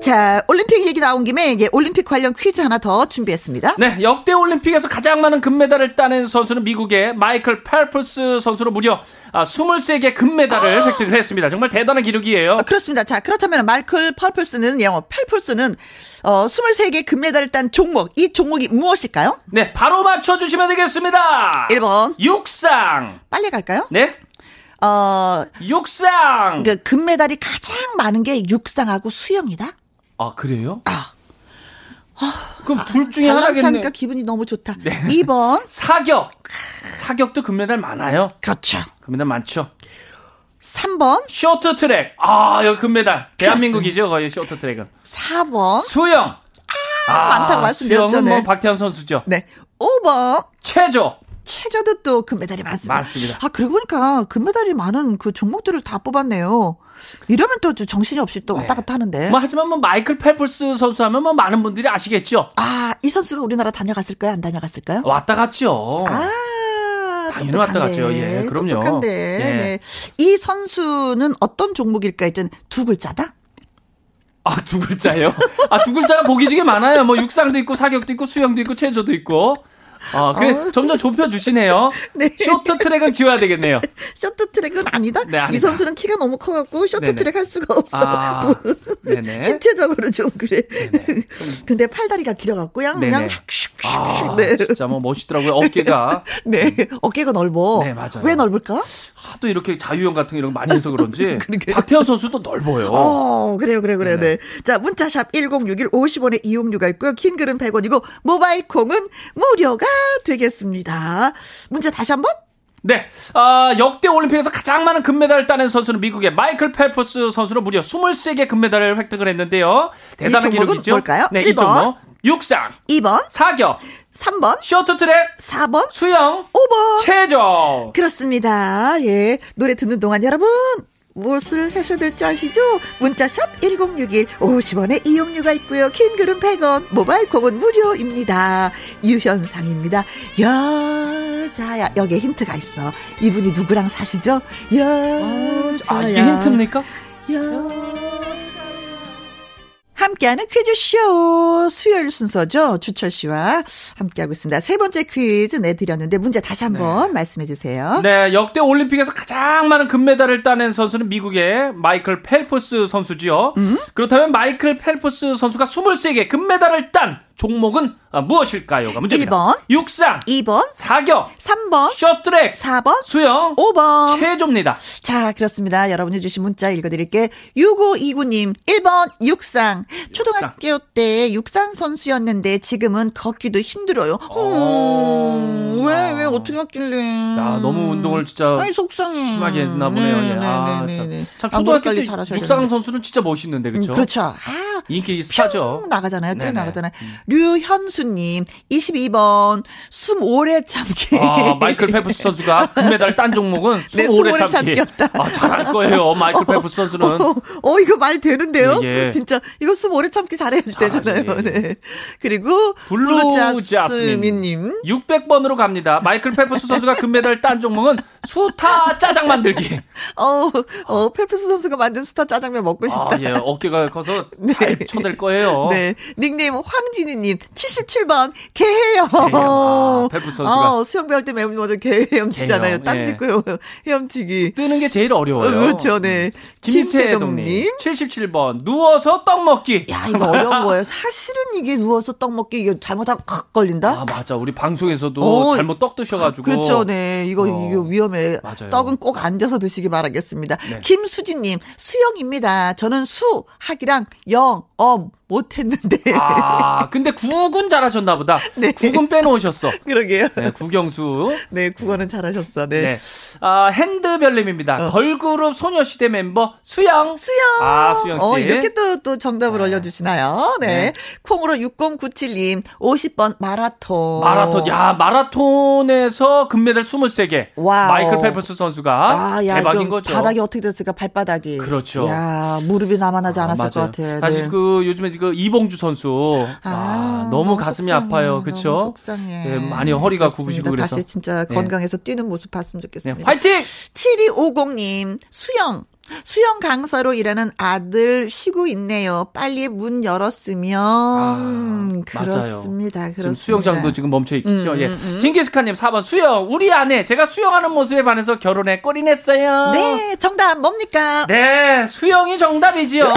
자, 올림픽 얘기 나온 김에 이제 올림픽 관련 퀴즈 하나 더 준비했습니다. 네, 역대 올림픽에서 가장 많은 금메달을 따낸 선수는 미국의 마이클 펠프스 선수로 무려 아, 23개 금메달을 획득을 했습니다. 정말 대단한 기록이에요. 아, 그렇습니다. 자, 그렇다면 마이클 펄플스는 영어 펠플스는 어 23개 금메달을 딴 종목, 이 종목이 무엇일까요? 네, 바로 맞춰 주시면 되겠습니다. 1번. 육상. 빨리 갈까요? 네, 어, 육상. 그 금메달이 가장 많은 게 육상하고 수영이다. 아, 그래요? 아. 그럼 둘 중에 잘난 하나겠네. 체하니까 기분이 너무 좋다. 2번. 사격. 사격도 금메달 많아요. 그렇죠. 금메달 많죠. 3번. 쇼트트랙. 아, 여기 금메달. 대한민국이죠, 거의 쇼트트랙은. 4번. 수영. 아, 많다고 말씀드렸죠, 수영은 뭐 네. 박태환 선수죠. 네. 5번. 체조. 체조도 또 금메달이 많습니다. 많습니다. 아, 그러고 보니까 금메달이 많은 그 종목들을 다 뽑았네요. 이러면 또 정신이 없이 또 왔다 갔다 하는데. 뭐 하지만 뭐 마이클 펠프스 선수 하면 뭐 많은 분들이 아시겠죠. 아, 이 선수가 우리나라 다녀갔을까요? 안 다녀갔을까요? 왔다 갔죠. 아, 당연히 왔다 똑똑한데. 갔죠. 예, 그럼요. 똑똑한데. 예. 네. 이 선수는 어떤 종목일까? 일단 두 글자다? 아, 두 글자예요? 아, 두 글자가 보기 중에 많아요. 뭐 육상도 있고 사격도 있고 수영도 있고 체조도 있고. 아, 그 어. 점점 좁혀 주시네요. 네. 쇼트 트랙은 지워야 되겠네요. 쇼트 트랙은 아니다? 네, 아니다. 이 선수는 키가 너무 커갖고 쇼트트랙 할 수가 없어. 아, 네네. 신체적으로 좀 그래. 근데 팔다리가 길어갖고요. 그냥. 슉슉슉. 아, 네. 진짜 뭐 멋있더라고요. 어깨가 네. 어깨가 넓어. 네, 맞아요. 왜 넓을까? 하도 이렇게 자유형 같은 거 이런 거 많이 해서 그런지. 박태환 선수도 넓어요. 어, 그래요, 그래요, 그래요. 네. 자, 문자샵 1061 50원의 이용료가 있고요. 긴 글은 100원이고, 모바일 콩은 무료가 되겠습니다. 문자 다시 한 번? 네, 아, 역대 올림픽에서 가장 많은 금메달을 따낸 선수는 미국의 마이클 펠퍼스 선수로 무려 23개 금메달을 획득을 했는데요. 대단한 이 기록이죠. 뭘까요? 네, 이 1번. 종목. 육상, 2번, 사격, 3번, 쇼트트랙, 4번, 수영, 5번. 체조. 그렇습니다. 예. 노래 듣는 동안 여러분, 무엇을 하셔야 될지 아시죠? 문자샵 1061 50원의 이용료가 있고요. 긴 글은 100원, 모바일 콩은 무료입니다. 유현상입니다. 여자야. 여기에 힌트가 있어. 이분이 누구랑 사시죠? 여자야. 아, 이게 힌트입니까? 여... 함께하는 퀴즈쇼 수요일 순서죠. 주철 씨와 함께하고 있습니다. 세 번째 퀴즈 내드렸는데 문제 다시 한번 말씀해 주세요. 네, 역대 올림픽에서 가장 많은 금메달을 따낸 선수는 미국의 마이클 펠프스 선수지요. 음? 그렇다면 마이클 펠프스 선수가 23개 금메달을 딴 종목은 아, 무엇일까요가 문제입니다. 1번. 육상, 2번, 사격, 3번, 쇼트트랙, 4번, 수영, 5번. 체조입니다. 자, 그렇습니다. 여러분이 주신 문자 읽어드릴게. 6529님, 1번, 육상. 초등학교 때 육상 선수였는데 지금은 걷기도 힘들어요. 음, 왜, 왜, 어떻게 갔길래. 야, 너무 운동을 진짜 아니, 속상해. 심하게 했나 보네요. 예. 아, 네네네네. 참, 참 아, 초등학교 관리 때 잘하셔야 육상 되는데. 선수는 진짜 멋있는데 음, 그렇죠? 그렇죠. 아, 인기 스타죠. 뿅 나가잖아요. 또 네네. 나가잖아요. 류현수님, 22번, 숨 오래 참기. 아, 마이클 펠프스 선수가 금메달 딴 종목은 네, 숨 오래 숨 오래 참기. 참기였다. 아, 잘할 거예요. 마이클 펠프스 선수는. 어, 어, 이거 말 되는데요? 예, 예. 진짜, 이거 숨 오래 참기 잘해야지 되잖아요. 네. 그리고, 블루 블루자스민님. 600번으로 갑니다. 마이클 펠프스 선수가 금메달 딴 종목은 수타 짜장 만들기. 어, 어, 펠프스 선수가 만든 수타 짜장면 먹고 싶다. 아, 예. 어깨가 커서 잘 쳐낼 거예요. 네. 닉네임 황진희님, 77번, 개헤엄. 개헤엄. 아, 펠프스 선수가. 어, 수영 배울 때 맨 먼저 개 헤엄치잖아요. 개헤엄, 땅 예. 짚고 헤엄치기. 뜨는 게 제일 어려워요. 어, 그렇죠, 네. 김세동님. 김세동님. 77번. 누워서 떡 먹기. 야, 이거 어려운 거예요. 사실은 이게 누워서 떡 먹기, 이거 잘못하면 칵 걸린다? 아, 맞아. 우리 방송에서도 어, 잘못 떡 드셔가지고. 그렇죠, 네. 이거, 어. 이거 위험해. 맞아요. 떡은 꼭 앉아서 드시기 바라겠습니다. 네. 김수진님, 수영입니다. 저는 수, 학이랑 영, 엄, 못했는데. 아, 근데 국은 잘하셨나 보다. 네. 국은 빼놓으셨어. 그러게요. 네, 국영수. 네, 국어는 잘하셨어. 네. 네. 아, 핸드별님입니다. 어. 걸그룹 소녀시대 멤버 수영. 수영. 아, 수영 씨. 어, 이렇게 또, 또 정답을 네. 올려주시나요? 네. 네. 콩으로 6097님, 50번 마라톤. 마라톤. 야, 마라톤에서 금메달 23개. 와. 마이클 펠프스 선수가. 아, 야, 대박인 거죠. 바닥이 어떻게 됐을까? 발바닥이. 그렇죠. 야, 무릎이 남아나지 않았을 아, 것 같아. 사실 네. 그 요즘에 그 이봉주 선수 아, 아 너무, 너무 가슴이 속상해. 아파요. 그렇죠? 네, 많이 허리가 그렇습니다. 구부시고 그래서 다시 진짜 네. 건강해서 네. 뛰는 모습 봤으면 좋겠습니다. 네, 화이팅! 7250님 수영 수영 강사로 일하는 아들 쉬고 있네요. 빨리 문 열었으면 아, 그렇습니다. 맞아요. 그렇습니다. 수영장도 지금 멈춰 있죠. 음, 예. 음, 음. 징기스카님 4번 수영 우리 아내 제가 수영하는 모습에 반해서 결혼에 꼴이 냈어요. 네, 정답 뭡니까? 네, 수영이 정답이지요.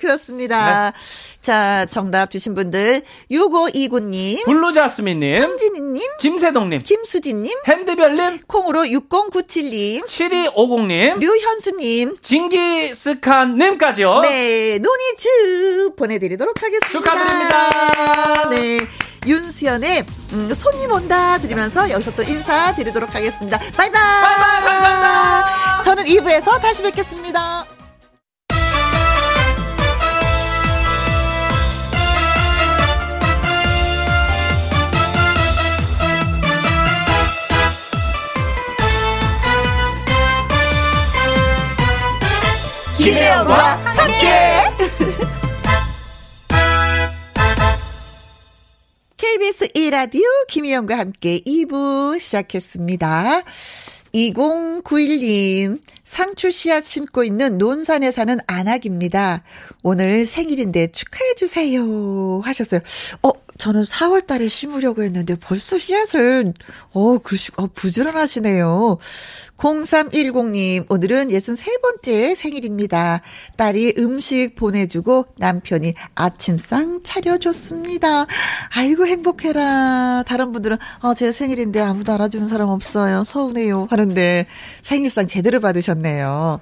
그렇습니다. 네. 자, 정답 주신 분들 6529님, 블루자스민님, 황진희님, 김세동님, 김수진님, 핸드별님, 콩으로 6097님, 7250님, 류현수님, 징기스칸님까지요. 네, 노니츠 보내드리도록 하겠습니다. 축하드립니다. 네. 윤수연의 음, 손님 온다 드리면서 여기서 또 인사드리도록 하겠습니다. 바이바이. 바이바이. 감사합니다. 저는 2부에서 다시 뵙겠습니다. 김혜영과 함께. KBS 1라디오 김혜영과 함께 2부 시작했습니다. 2091님, 상추 씨앗 심고 있는 논산에 사는 안학입니다. 오늘 생일인데 축하해주세요. 하셨어요. 어, 저는 4월 달에 심으려고 했는데 벌써 씨앗을, 어, 그러시, 어, 부지런하시네요. 0310님, 오늘은 63번째 생일입니다. 딸이 음식 보내주고 남편이 아침상 차려줬습니다. 아이고, 행복해라. 다른 분들은, 어, 제 생일인데 아무도 알아주는 사람 없어요. 서운해요. 하는데 생일상 제대로 받으셨네요.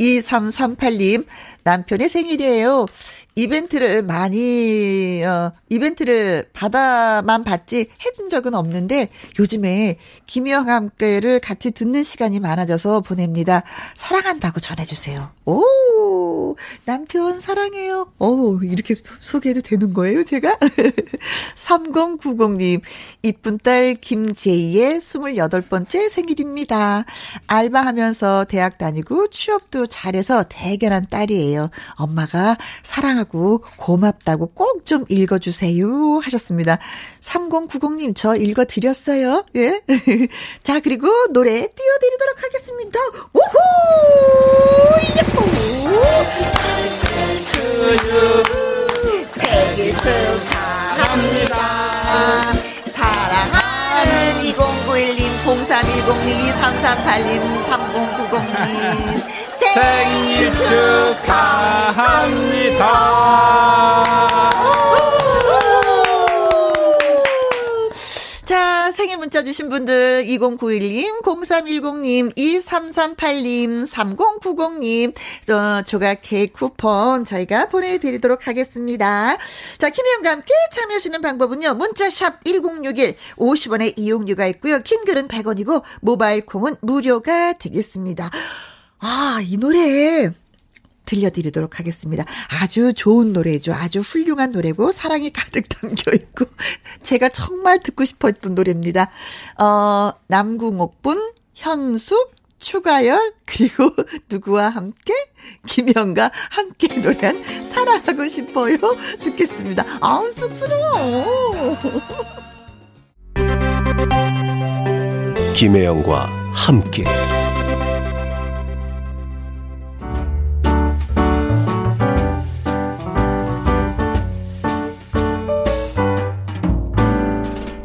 2338님, 남편의 생일이에요. 이벤트를 많이 어 이벤트를 받아만 받지 해준 적은 없는데 요즘에 김희영과 함께를 같이 듣는 시간이 많아져서 보냅니다. 사랑한다고 전해주세요. 오 남편 사랑해요. 오 이렇게 소개해도 되는 거예요 제가? 3090님 이쁜 딸 김제이의 28번째 생일입니다. 알바하면서 대학 다니고 취업도 잘해서 대견한 딸이에요. 엄마가 사랑하고 고맙다고 꼭 좀 읽어주세요 하셨습니다. 3090님 저 읽어드렸어요. 예. 자 그리고 노래 띄워드리도록 하겠습니다. 오호! 예뻐! 생일 축하합니다. 사랑하는 2091님, 0310님, 2338님, 3090님. 생일 축하합니다. 자, 생일 문자 주신 분들 2091님, 0310님, 2338님, 3090님, 저 조각 케이크 쿠폰 저희가 보내드리도록 하겠습니다. 자, 김혜영과 함께 참여하시는 방법은요. 문자샵 1061, 50원의 이용료가 있고요. 킹글은 100원이고 모바일 콩은 무료가 되겠습니다. 아, 이 노래 들려드리도록 하겠습니다. 아주 좋은 노래죠. 아주 훌륭한 노래고 사랑이 가득 담겨 있고 제가 정말 듣고 싶었던 노래입니다. 어, 남궁옥분, 현숙, 추가열 그리고 누구와 함께 김영과 함께 노래한 사랑하고 싶어요 듣겠습니다. 아우 쑥스러워. 김혜영과 함께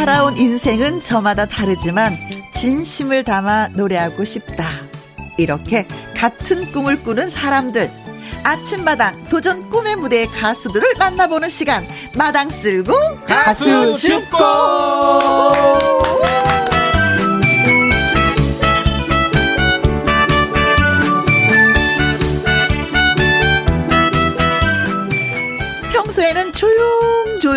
살아온 인생은 저마다 다르지만 진심을 담아 노래하고 싶다. 이렇게 같은 꿈을 꾸는 사람들. 아침마당 도전 꿈의 무대 가수들을 만나보는 시간. 마당 쓸고 가수 춥고 평소에는 조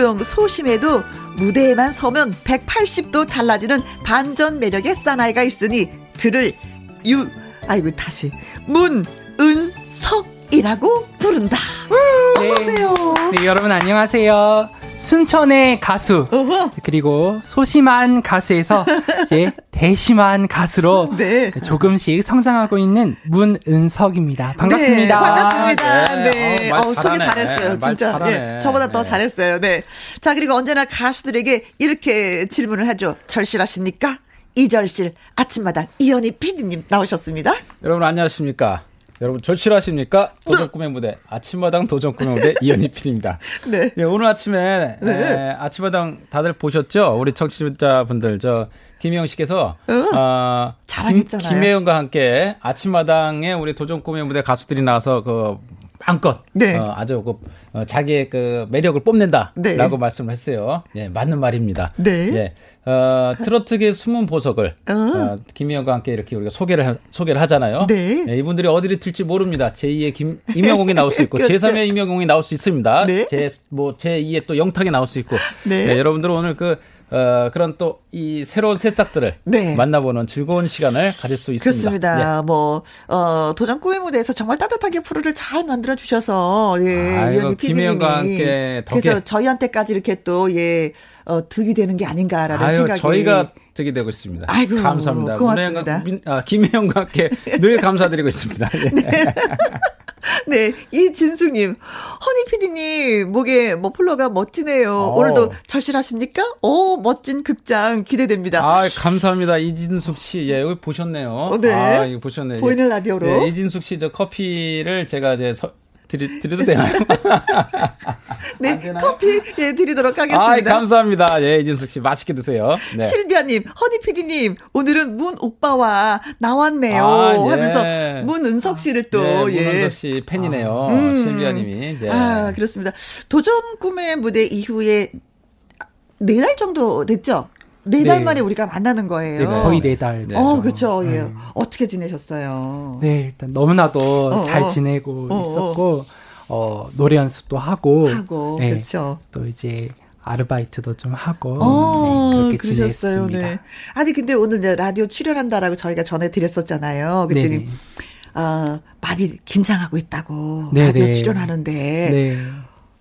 용조용 소심해도 무대에만 서면 180도 달라지는 반전 매력의 사나이가 있으니 그를 유 아이고 다시 문 은 석 이라고 부른다. 어서 오세요. 네, 여러분 안녕하세요. 순천의 가수 어허. 그리고 소심한 가수에서 이제 대심한 가수로 네. 조금씩 성장하고 있는 문은석입니다. 반갑습니다. 네, 반갑습니다. 네. 네. 어, 말 어, 소개. 잘했어요. 말 진짜. 잘하네. 예, 저보다 더 네. 잘했어요. 네. 자, 그리고 언제나 가수들에게 이렇게 질문을 하죠. 절실하십니까? 이절실 아침마당 이현희 PD님 나오셨습니다. 여러분 안녕하십니까? 여러분 절실하십니까? 도전 꿈의 무대 아침마당 도전 꿈의 무대 이현희 PD입니다. 네. 예, 오늘 아침에 에, 아침마당 다들 보셨죠? 우리 청취자분들 저 김혜영 씨께서 어. 김, 김혜영과 함께 아침마당에 우리 도전 꿈의 무대 가수들이 나와서 그 마음껏 네. 어, 아주 그 어, 자기의 그 매력을 뽐낸다라고 네. 말씀을 했어요. 예, 맞는 말입니다. 네. 예. 어, 트로트계 숨은 보석을 어. 어, 김희영과 함께 이렇게 우리가 소개를 하, 소개를 하잖아요. 네. 예, 이분들이 어디를 튈지 모릅니다. 제2의 김 임영웅이 나올 수 있고 그렇죠. 제3의 임영웅이 나올 수 있습니다. 네. 제뭐 제2의 또 영탁이 나올 수 있고. 네. 네, 여러분들은 오늘 그 어, 그런 또 이 새로운 새싹들을 네. 만나보는 즐거운 시간을 가질 수 있습니다. 그렇습니다. 예. 뭐, 어, 도전 꿈의 무대에서 정말 따뜻하게 프로를 잘 만들어 주셔서, 예, 아이고, 이현희 PD님이. 김혜영과 함께 덕에- 그래서 저희한테까지 이렇게 또, 예, 어, 득이 되는 게 아닌가라는 아유, 생각이. 저희가 득이 되고 있습니다. 아이고, 감사합니다. 고맙습니다. 김혜영과 함께 늘 감사드리고 있습니다. 예. 네, 이진숙님, 허니 PD님, 목에 머플러가 멋지네요. 어. 오늘도 절실하십니까? 오, 멋진 극장 기대됩니다. 아, 감사합니다. 이진숙 씨. 예, 여기 보셨네요. 어, 네. 아, 이거 보셨네요. 보이는 예. 라디오로. 예, 이진숙 씨 저 커피를 제가 이제 서, 드리, 드려도 되나요? 네, 안 되나요? 커피, 예, 드리도록 아, 하겠습니다. 감사합니다. 예, 이진숙 씨 맛있게 드세요. 네. 실비아님, 허니 PD님, 오늘은 문 오빠와 나왔네요. 아, 예. 하면서 문은석 씨를 또, 네, 예. 문원석 씨 팬이네요. 음. 실비아님이. 네. 아, 그렇습니다. 도전 꿈의 무대 이후에 네 달 정도 됐죠? 네달 네. 만에 우리가 만나는 거예요. 네, 거의 네 달. 네. 어, 그렇죠. 예. 어떻게 지내셨어요? 네, 일단 너무나도 어, 잘 어. 지내고 어, 어. 있었고, 어, 노래 연습도 하고, 하고, 네, 그렇죠. 또 이제 아르바이트도 좀 하고, 어, 네, 그렇게 그러셨어요. 지냈습니다. 네. 아니, 근데 오늘 이제 라디오 출연한다라고 저희가 전해 드렸었잖아요. 그랬더니, 네네. 어, 많이 긴장하고 있다고 네, 라디오 네. 출연하는데 네.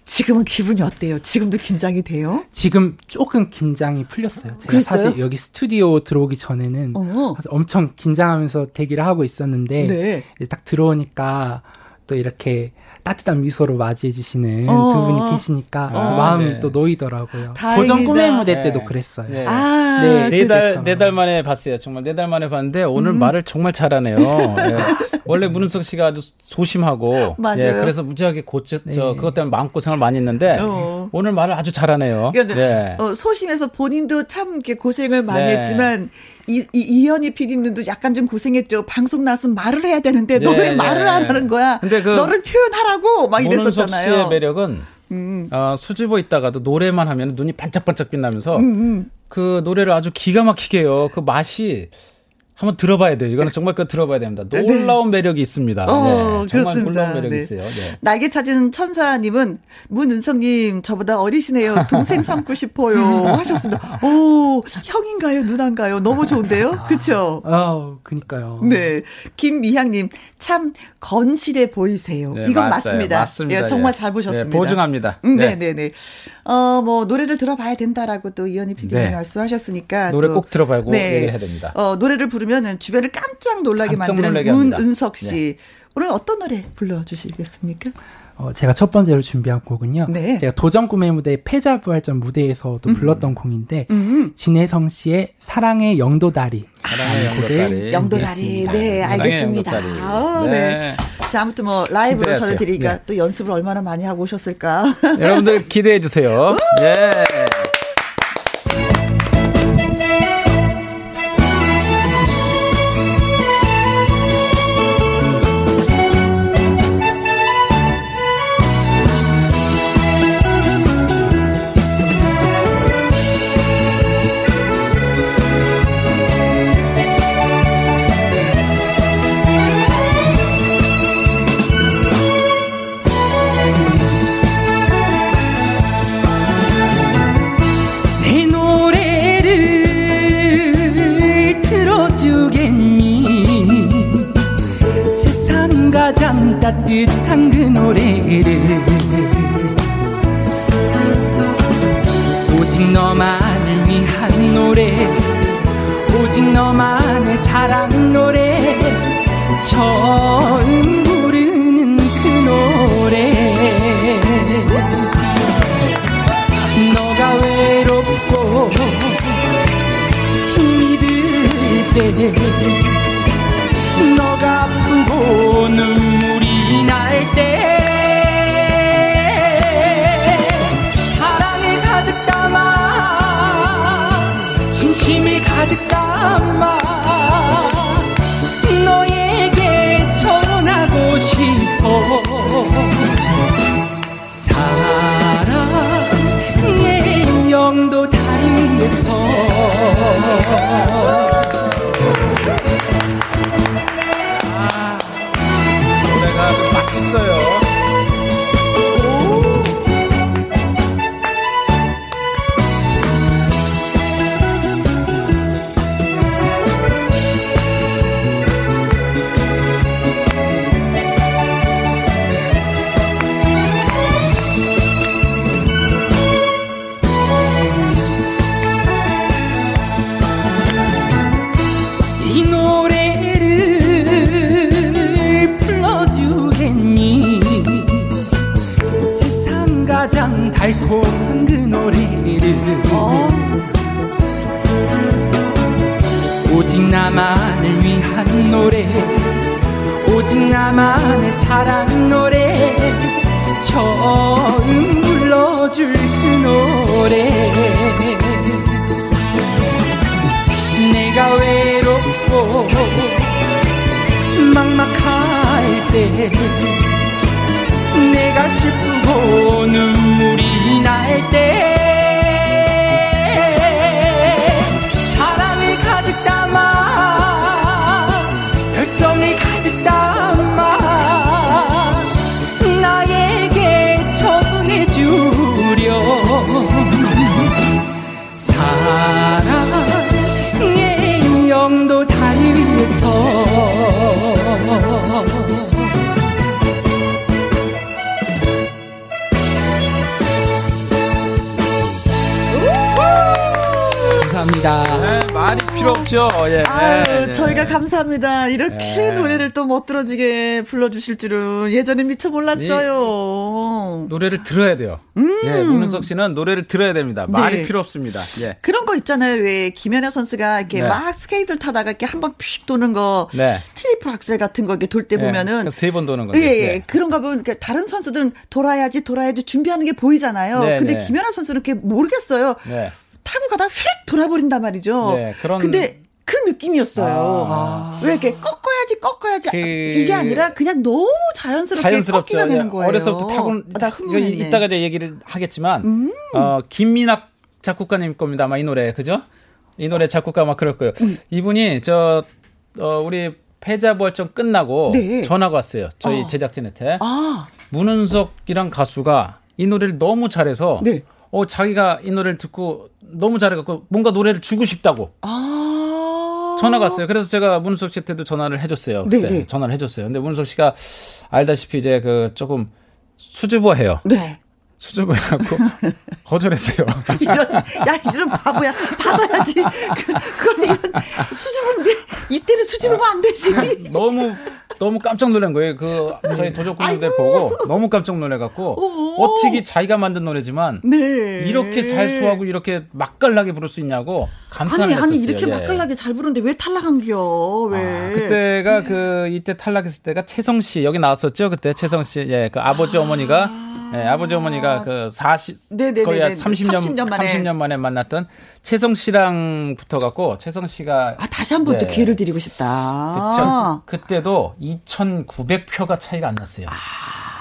지금은 기분이 어때요? 지금도 긴장이 돼요? 지금 조금 긴장이 풀렸어요. 제가 그랬어요? 사실 여기 스튜디오 들어오기 전에는 어. 엄청 긴장하면서 대기를 하고 있었는데 네. 딱 들어오니까 또 이렇게 따뜻한 미소로 맞이해 주시는 어. 두 분이 계시니까 어. 마음이 네. 또 놓이더라고요. 다행이다. 고정 꿈의 무대 때도 네. 그랬어요. 네. 아, 네, 네 달. 네 달 만에 봤어요. 정말 네 달 만에 봤는데 오늘 말을 정말 잘하네요. 예. 원래 문은석 씨가 아주 소심하고. 맞아요. 예, 그래서 무지하게 고쳐, 저, 네. 그것 때문에 마음고생을 많이 했는데 어. 오늘 말을 아주 잘하네요. 그러니까 예. 어, 소심해서 본인도 참 이렇게 고생을 많이 네. 했지만 이, 이 이현희 PD님도 약간 좀 고생했죠. 방송 나서면 말을 해야 되는데 너 네, 왜 말을 네. 안 하는 거야? 근데 그 너를 표현하라고 막 이랬었잖아요. 씨의 매력은 음, 어, 수줍어 있다가도 노래만 하면 눈이 반짝반짝 빛나면서 음, 음. 그 노래를 아주 기가 막히게 해요. 그 맛이 한번 들어봐야 돼요. 이거는 정말 그 들어봐야 됩니다. 놀라운 매력이 있습니다. 네. 어, 네, 정말 그렇습니다. 놀라운 매력이 네. 있어요. 네. 날개 찾은 천사님은 문은성님 저보다 어리시네요. 동생 삼고 싶어요. 하셨습니다. 오 형인가요, 누나인가요? 너무 좋은데요, 그렇죠? 아, 그니까요. 네, 김미향님 참 건실해 보이세요. 네, 이건 맞아요. 맞습니다. 맞습니다. 예, 정말 예. 잘 보셨습니다. 네, 보증합니다. 음, 네. 네, 네, 네. 어, 뭐 노래를 들어봐야 된다라고 또 이현희 PD님이 네. 말씀하셨으니까 노래 또, 꼭 들어봐야고 네. 얘기를 해야 됩니다. 어, 노래를 부르면 은 주변을 깜짝 놀라게 깜짝 만드는. 네. 문은석 씨. 오늘 어떤 노래 불러주시겠습니까? 어, 제가 첫 번째로 준비한 곡은요. 네. 제가 도전 꿈의 무대 패자부활전 무대에서도 불렀던 곡인데 음, 진혜성 씨의 사랑의 영도다리. 사랑의 곡을 영도다리. 영도다리. 네, 알겠습니다. 영도다리. 아, 네. 네. 자, 아무튼 뭐 라이브로 기대하세요. 전해드리니까 네. 또 연습을 얼마나 많이 하고 오셨을까. 여러분들 기대해 주세요. 예. 따뜻한 그 노래를. 오직 너만을 위한 노래 오직 너만의 사랑 노래 처음 부르는 그 노래. 너가 외롭고 힘이 들 때 없죠. 예. 아유, 네. 저희가 감사합니다. 이렇게 네. 노래를 또 멋들어지게 불러주실 줄은 예전에 미처 몰랐어요. 노래를 들어야 돼요. 예, 문은석 씨는 노래를 들어야 됩니다. 말이 음. 네. 필요 없습니다. 예. 그런 거 있잖아요. 왜 김연아 선수가 이렇게 네. 막 스케이트를 타다가 이렇게 한 번 휙 도는 거, 네. 트리플 악셀 같은 거 이렇게 돌 때 보면은 세 번 도는 거죠. 예, 예. 그런 거 보면 그러니까 다른 선수들은 돌아야지 돌아야지 준비하는 게 보이잖아요. 네, 근데 네. 김연아 선수는 이렇게 모르겠어요. 네. 타고 가다 휙 돌아버린단 말이죠. 네, 그런- 근데 그 느낌이었어요. 아. 왜 이렇게 꺾어야지 꺾어야지 그- 이게 아니라 그냥 너무 자연스럽게 자연스럽죠. 꺾기가 되는 예, 거예요. 어려서부터 타고 아, 흥분했네. 음. 이따가 이제 얘기를 하겠지만 어, 김민학 작곡가님 겁니다. 아마 이 노래 그죠? 이 노래 작곡가 막 그럴 거예요. 음. 이분이 저 어, 우리 패자부활전 끝나고 네. 전화가 왔어요. 저희 어. 제작진한테 아, 문은석이랑 가수가 이 노래를 너무 잘해서 네. 어 자기가 이 노래를 듣고 너무 잘해갖고 뭔가 노래를 주고 싶다고 아. 전화가 왔어요. 그래서 제가 문은석 씨한테도 전화를 해줬어요. 네, 그때 네. 전화를 해줬어요. 근데 문은석 씨가 알다시피 이제 그 조금 수줍어해요. 네. 수줍어 해갖고 거절했어요. 이런, 야, 이런 바보야. 받아야지. 그, 그걸 이런 수줍은데, 이때는 수줍으면 안 되지. 너무 너무 깜짝 놀란 거예요. 그 저희 도적군들 보고 너무 깜짝 놀래갖고 어어. 어떻게 자기가 만든 노래지만 네. 이렇게 잘 소화하고 이렇게 맛깔나게 부를 수 있냐고 감탄을 아니, 했었어요. 아니, 이렇게 예. 맛깔나게 잘 부르는데 왜 탈락한겨? 왜? 아, 그때가 그 이때 탈락했을 때가 채성 씨 여기 나왔었죠 그때 채성 씨 예 그 아버지 어머니가 예 아버지 어머니가 그 40 네네네네. 거의 한 30년 30년 만에. 30년 만에 만났던 채성 씨랑 붙어갖고 채성 씨가 아, 다시 한번또 네. 기회를 드리고 싶다. 그쵸. 그때도 2,900표가 차이가 안 났어요.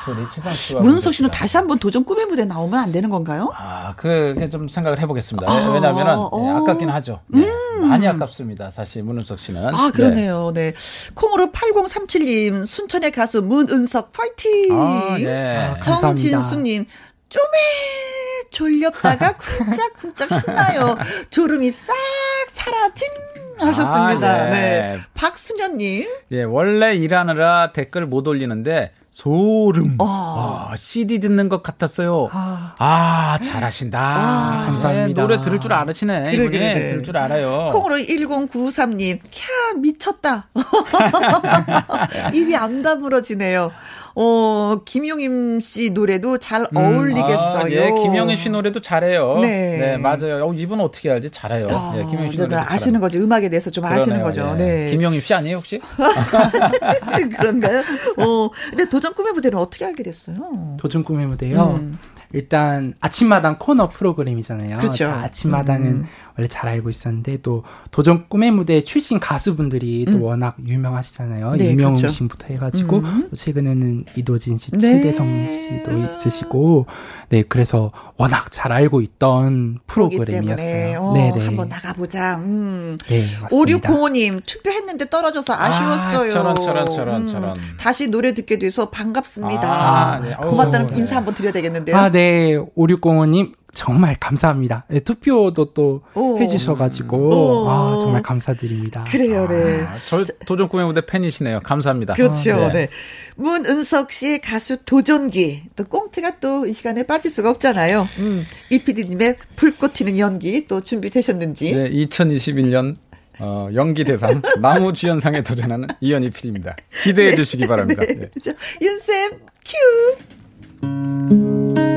둘이 채성 씨와 문석 씨는. 다시 한번 도전 꿈의 무대 나오면 안 되는 건가요? 아, 그게 좀 생각을 해보겠습니다. 아, 왜냐면은 어. 예, 아깝긴 하죠. 네, 많이 아깝습니다. 사실 문은석 씨는. 아, 그러네요. 네. 콩으로 8037님, 순천의 가수 문은석 파이팅! 아, 네. 감사합니다. 정진숙님, 쪼매 졸렸다가 쿵짝쿵짝 신나요. 졸음이 싹 사라짐 하셨습니다. 아, 네. 네. 박수녀님, 예, 원래 일하느라 댓글 못 올리는데 소름. 어. 아, CD 듣는 것 같았어요. 아, 잘하신다. 아, 감사합니다. 네, 노래 들을 줄 알으시네. 그래, 이분이 그래, 네. 들을 줄 알아요. 콩으로 1093님, 캬, 미쳤다. 입이 안 다물어지네요. 어, 김용임 씨 노래도 잘 어울리겠어요. 아, 예, 김영희 씨 노래도 잘해요. 네. 네, 맞아요. 어, 이분 어떻게 알지? 잘해요. 아, 예, 김영희 씨 노래 아시는 거죠. 음악에 대해서 좀 아시는 거죠. 네. 김영희 씨 아니에요 혹시? 그런가요? 어, 근데 도전 꿈의 무대는 어떻게 알게 됐어요? 도전 꿈의 무대요. 음. 일단 아침마당 코너 프로그램이잖아요. 그렇죠. 다 아침마당은 음. 원래 잘 알고 있었는데 또 도전 꿈의 무대 출신 가수분들이 또 워낙 유명하시잖아요. 음. 네, 유명웅 그렇죠. 씨부터 해가지고 음. 또 최근에는 이도진 씨, 네. 최대성 씨도 있으시고 네 그래서 워낙 잘 알고 있던 프로그램이었어요. 때문에 어, 네네. 한번 나가보자. 음. 네. 5605님 투표했는데 떨어져서 아쉬웠어요. 아, 저런, 저런, 저런, 저런. 다시 노래 듣게 돼서 반갑습니다. 아, 네. 고맙다는 네. 인사 한번 드려야 되겠는데요. 아, 네. 5605님, 정말 감사합니다. 네, 투표도 또 오. 해주셔가지고, 오. 아, 정말 감사드립니다. 그래요, 네. 아, 저 도전 꿈의 무대 팬이시네요. 감사합니다. 그렇죠. 네. 네. 문은석 씨의 가수 도전기. 또 꽁트가 또 이 시간에 빠질 수가 없잖아요. 음. 이피디님의 불꽃 튀는 연기 또 준비되셨는지. 네, 2021년 어, 연기 대상 나무 주연상에 도전하는 이현희 PD입니다. 기대해 주시기 바랍니다. 네. 네. 그죠? 윤쌤, 큐!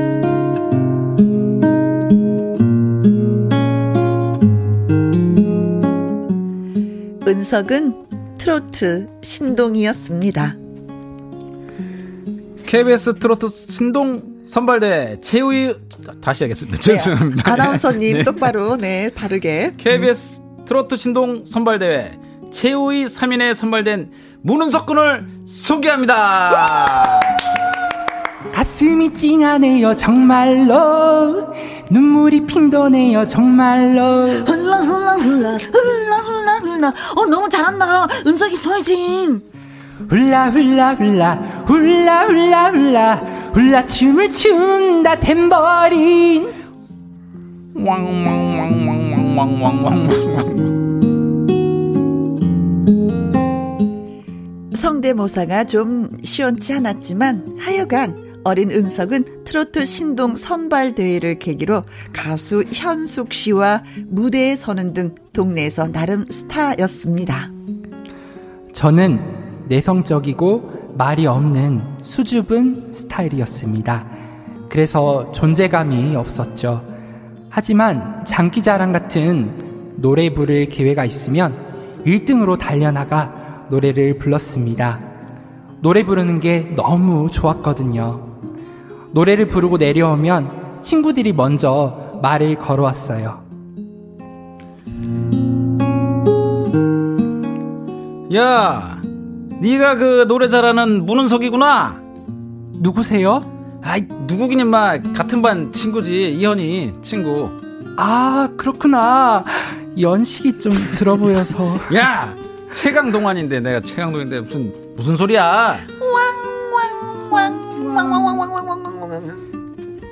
은석은 트로트 신동이었습니다. KBS 트로트 신동 선발대 최우희 다시 하겠습니다. 네, 죄송합니다. 아나운서님 네. 똑바로 네 바르게 KBS 트로트 신동 선발대회 최우희 3인에 선발된 문은석 군을 소개합니다. 가슴이 찡하네요, 정말로. 눈물이 핑 도네요, 정말로. 흘라 흘라 흘라 흘라 흘라 어 너무 잘한다. 은석이 파이팅. 훌라, 훌라, 훌라, 훌라, 훌라, 훌라, 훌라 춤을 춘다, 탬버린. 왕왕왕왕왕왕왕왕왕. 성대모사가 좀 시원치 않았지만 하여간 어린 은석은 트로트 신동 선발 대회를 계기로 가수 현숙 씨와 무대에 서는 등 동네에서 나름 스타였습니다. 저는 내성적이고 말이 없는 수줍은 스타일이었습니다. 그래서 존재감이 없었죠. 하지만 장기자랑 같은 노래 부를 기회가 있으면 1등으로 달려나가 노래를 불렀습니다. 노래 부르는 게 너무 좋았거든요. 노래를 부르고 내려오면 친구들이 먼저 말을 걸어왔어요. 야, 네가 그 노래 잘하는 문은석이구나. 누구세요? 아이 누구긴 인마 같은 반 친구지 이현이 친구. 아, 그렇구나. 연식이 좀 들어 보여서. 야, 최강 동안인데 내가 최강 동인데 무슨 무슨 소리야?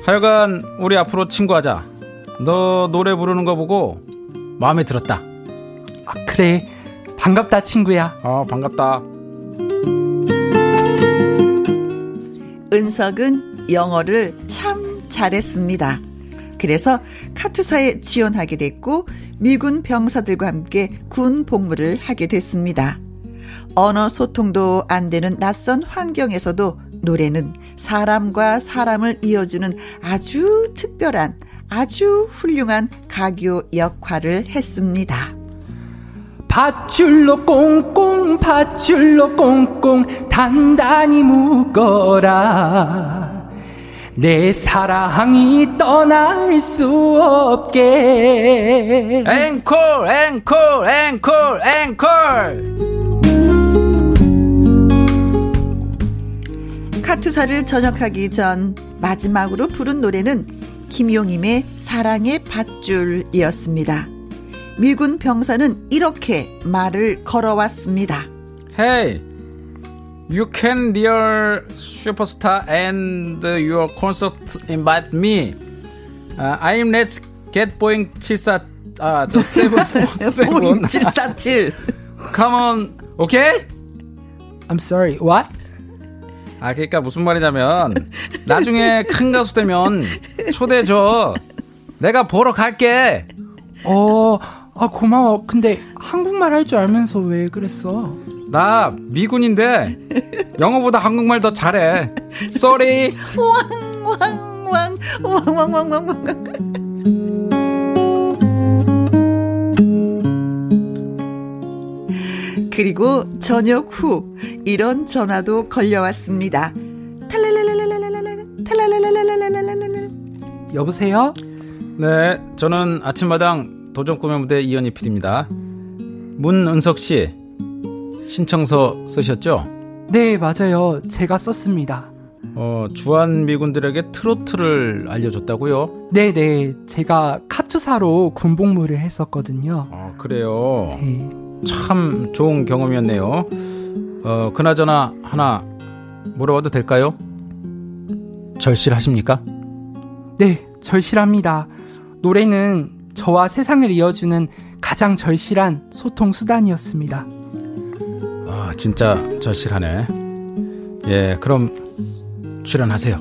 하여간 우리 앞으로 친구하자. 너 노래 부르는 거 보고 마음에 들었다. 아, 그래. 반갑다, 친구야. 어, 반갑다. 은석은 영어를 참 잘했습니다. 그래서 카투사에 지원하게 됐고 미군 병사들과 함께 군 복무를 하게 됐습니다. 언어 소통도 안 되는 낯선 환경에서도 노래는 사람과 사람을 이어주는 아주 특별한 아주 훌륭한 가교 역할을 했습니다. 밧줄로 꽁꽁 밧줄로 꽁꽁 단단히 묶어라. 내 사랑이 떠날 수 없게. 앵콜 앵콜 앵콜 앵콜 카투사를 전역하기 전 마지막으로 부른 노래는 김용임의 사랑의 밧줄이었습니다. 미군 병사는 이렇게 말을 걸어왔습니다. Hey, you can real superstar and your concert invite me. Uh, I'm let's get Boeing 74 아, 저 seven 보잉 747. Come on, okay? I'm sorry, what? 아, 그러니까 무슨 말이냐면 나중에 큰 가수 되면 초대해 줘. 내가 보러 갈게. 어, 아, 고마워. 근데 한국말 할 줄 알면서 왜 그랬어? 나 미군인데 영어보다 한국말 더 잘해. Sorry. 왕왕왕 왕왕왕왕왕. 그리고 저녁 후 이런 전화도 걸려왔습니다. 여보세요? 네, 저는 아침마당 도전 꿈의 무대 이현희 PD입니다. 문은석 씨 신청서 쓰셨죠? 네, 맞아요. 제가 썼습니다. 어, 주한 미군들에게 트로트를 알려줬다고요? 네, 네. 제가 카투사로 군복무를 했었거든요. 아, 그래요. 네. 참 좋은 경험이었네요. 어, 그나저나 하나 물어봐도 될까요? 절실하십니까? 네, 절실합니다. 노래는 저와 세상을 이어주는 가장 절실한 소통 수단이었습니다. 아, 진짜 절실하네. 예, 그럼 출연하세요.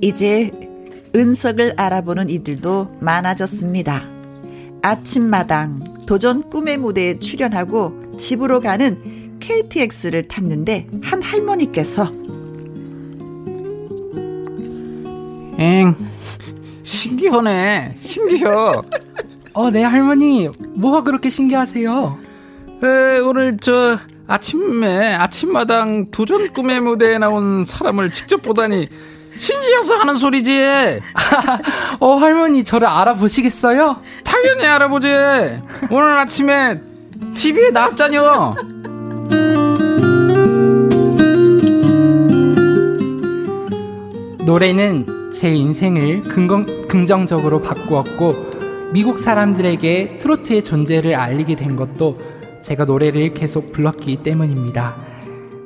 이제 은석을 알아보는 이들도 많아졌습니다. 아침마당 도전 꿈의 무대에 출연하고 집으로 가는 KTX를 탔는데 한 할머니께서 엥, 신기하네. 신기해. 어, 네, 할머니. 뭐가 그렇게 신기하세요? 에, 오늘 저 아침에 아침마당 도전 꿈의 무대에 나온 사람을 직접 보다니 신기해서 하는 소리지. 어, 할머니, 저를 알아보시겠어요? 당연히 알아보지. 오늘 아침에 TV에 나왔잖여. 노래는 제 인생을 긍정, 긍정적으로 바꾸었고, 미국 사람들에게 트로트의 존재를 알리게 된 것도 제가 노래를 계속 불렀기 때문입니다.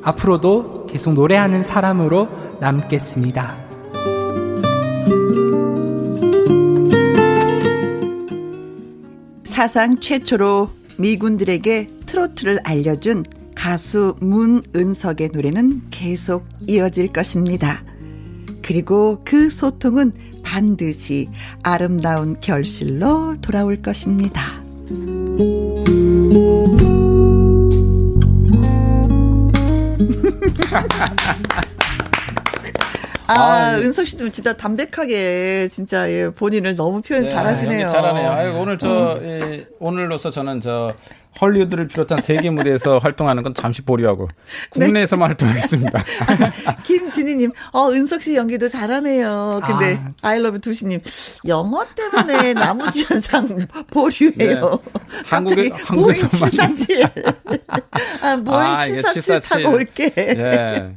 앞으로도 계속 노래하는 사람으로 남겠습니다. 사상 최초로 미군들에게 트로트를 알려준 가수 문은석의 노래는 계속 이어질 것입니다. 그리고 그 소통은 반드시 아름다운 결실로 돌아올 것입니다. 아, 은석 씨도 진짜 담백하게 진짜 예, 본인을 너무 표현 잘하시네요. 연기 잘하네요. 아이고, 오늘 저 예, 오늘로서 저는 저 헐리우드를 비롯한 세계 무대에서 활동하는 건 잠시 보류하고 국내에서만 활동하겠습니다. 김진희님, 어, 은석 씨 연기도 잘하네요. 근데 아. 아이러브 두시님, 영어 때문에 남우주연상 보류해요. 네. 한국에- 한국에서 747. 아, 보잉 아, 747 타고 747. 올게. 예.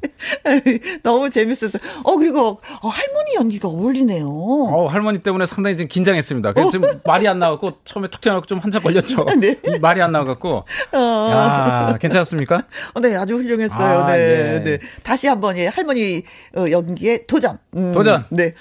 너무 재밌었어요. 어, 그리고 어, 할머니 연기가 어울리네요. 어, 할머니 때문에 상당히 좀 긴장했습니다. 지금 말이 안 나왔고 처음에 툭 튀어나오고 좀 한참 걸렸죠. 네. 이 말이 안 나 와갖고. 야, 괜찮습니까? 어, 네, 아주 훌륭했어요. 아, 네, 예. 네. 다시 한번 예, 할머니 어, 연기에 도전. 음, 도전. 네.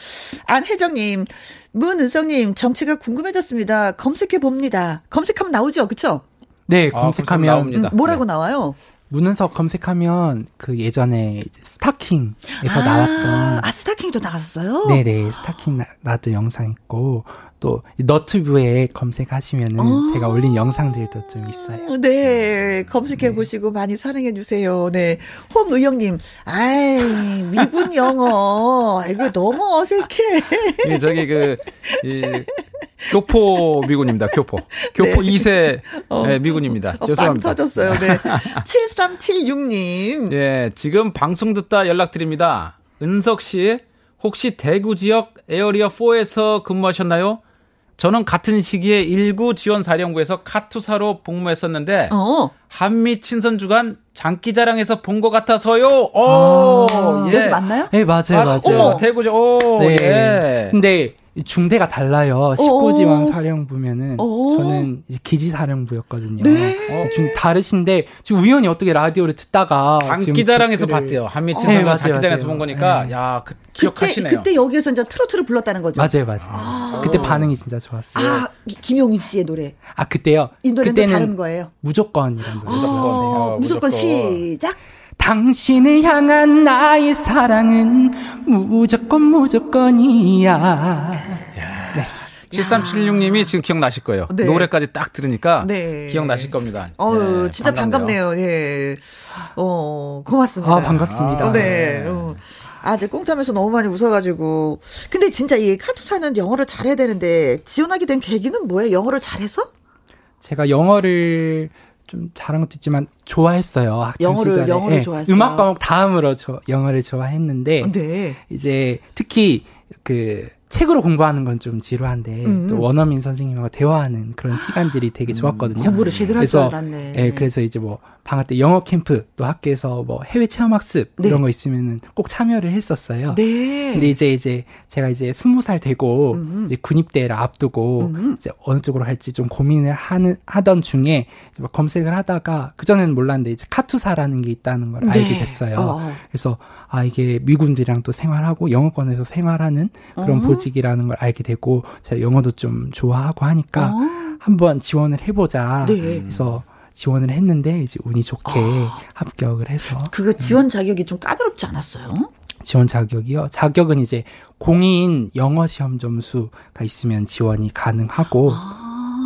안혜정님, 문은성님 정체가 궁금해졌습니다. 검색해 봅니다. 검색하면 나오죠, 그렇죠? 네, 아, 검색하면 나옵니다. 뭐라고 나와요? 문은석 검색하면 그 예전에 이제 스타킹에서 아, 나왔던 아 스타킹도 나갔어요. 네네 스타킹 나, 나왔던 영상 있고 또 너튜브에 검색하시면은 어. 제가 올린 영상들도 좀 있어요. 어, 네, 검색해 보시고 많이 사랑해 주세요. 네, 홍의영님, 아이 미군 영어 이거 너무 어색해. 이 저기 그, 이, 교포 미군입니다. 교포. 교포 네. 2세 어. 네, 미군입니다. 어, 빵 죄송합니다. 터졌어요. 네, 7376님. 예, 지금 방송 듣다 연락드립니다. 은석 씨, 혹시 대구 지역 에어리어 4에서 근무하셨나요? 저는 같은 시기에 19 지원 사령부에서 카투사로 복무했었는데 어, 한미 친선 주간 장기자랑에서 본 것 같아서요. 오, 아, 예. 여기 맞나요? 네 맞아요 아, 맞아요. 어머, 대구죠. 오, 네. 예. 근데 이 중대가 달라요. 오. 19지원 사령부면은 오. 저는 이제 기지 사령부였거든요. 네. 어, 좀 다르신데 지금 우연히 어떻게 라디오를 듣다가 장기자랑에서 봤대요. 한미 어. 친선 네, 맞아요, 장기자랑에서 맞아요. 본 거니까 네. 야, 그, 그때 기억하시네요. 그때 여기에서 이제 트로트를 불렀다는 거죠. 맞아요 맞아요. 그때 반응이 진짜 좋았어요. 아, 이- 김용임 씨의 노래. 아 그때요. 이 노래는 그때는 다른 거예요. 무조건이라는 노래. 어, 어, 무조건 무조건. 시작. 당신을 향한 나의 사랑은 무조건 무조건이야. 7376님이 지금 기억나실 거예요. 네. 노래까지 딱 들으니까 네. 기억나실 겁니다. 어유 네, 진짜 반갑네요. 예. 어, 고맙습니다. 아 반갑습니다. 어, 네. 어. 아, 이제 꽁타면서 너무 많이 웃어가지고. 근데 진짜 이 카투사는 영어를 잘해야 되는데, 지원하게 된 계기는 뭐예요? 영어를 잘해서? 제가 영어를 좀 잘한 것도 있지만 좋아했어요. 학창 영어를- 시절에. 영어를 예, 좋아했어요? 음악 과목 다음으로 저 영어를 좋아했는데 네. 이제 특히 그 책으로 공부하는 건 좀 지루한데 음. 또 원어민 선생님하고 대화하는 그런 시간들이 되게 좋았거든요. 공부를 제대로 할줄 그래서 알았네. 예, 그래서 이제 뭐 방학 때 영어 캠프 또 학교에서 뭐 해외 체험 학습 네. 이런 거 있으면은 꼭 참여를 했었어요. 네. 근데 이제 이제 제가 이제 스무 살 되고 음. 이제 군입대를 앞두고 이제 어느 쪽으로 할지 좀 고민을 하는 하던 중에 이제 막 검색을 하다가 그 전에는 몰랐는데 이제 카투사라는 게 있다는 걸 알게 네. 됐어요. 어. 그래서 아 이게 미군들이랑 또 생활하고 영어권에서 생활하는 그런 어. 보직이라는 걸 알게 되고 제가 영어도 좀 좋아하고 하니까 어. 한번 지원을 해보자. 네. 그래서 지원을 했는데 이제 운이 좋게 아. 합격을 해서 그거 지원 자격이 좀 까다롭지 않았어요? 지원 자격이요. 자격은 이제 공인 영어 시험 점수가 있으면 지원이 가능하고,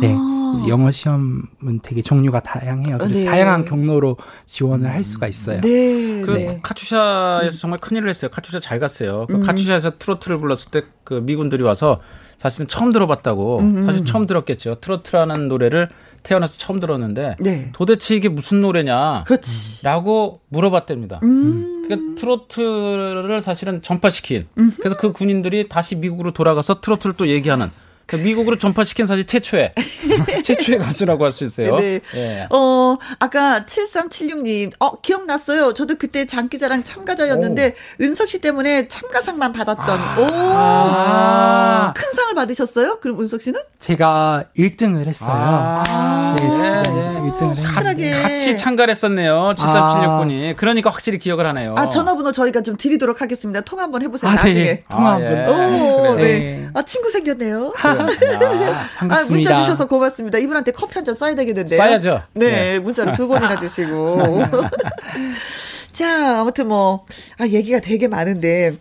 네. 이제 영어 시험은 되게 종류가 다양해요. 그래서 네. 다양한 경로로 지원을 할 수가 있어요. 네. 그 네. 카투샤에서 정말 큰일을 했어요. 카투샤 잘 갔어요. 음. 그 카투샤에서 트로트를 불렀을 때 그 미군들이 와서 사실은 처음 들어봤다고 음. 사실 처음 들었겠죠. 트로트라는 노래를 태어나서 처음 들었는데 네. 도대체 이게 무슨 노래냐? 그렇지. 라고 물어봤답니다. 음. 그러니까 트로트를 사실은 전파시킨. 그래서 그 군인들이 다시 미국으로 돌아가서 트로트를 또 얘기하는. 그 미국으로 전파시킨 사실 최초의 최초의 가수라고 할 수 있어요. 네. 예. 어, 아까 7376님, 어, 기억났어요. 저도 그때 장기자랑 참가자였는데, 은석 씨 때문에 참가상만 받았던, 오, 아. 큰 상을 받으셨어요? 그럼 은석 씨는? 제가 1등을 했어요. 아. 네, 제가 예, 예. 1등을 했는데. 확실하게. 같이 참가를 했었네요. 7376군이. 그러니까 확실히 기억을 하네요. 아, 전화번호 저희가 좀 드리도록 하겠습니다. 통화 한번 해 보세요, 아, 나중에. 네. 통화 아, 한번. 예. 오. 네. 네. 아, 친구 생겼네요. 아, 반갑습니다. 문자 주셔서 고맙습니다. 이분한테 커피 한 잔 쏴야 되겠는데요. 쏴야죠. 네, 네. 문자를 두 번이나 주시고. 자, 아무튼 뭐, 아, 얘기가 되게 많은데,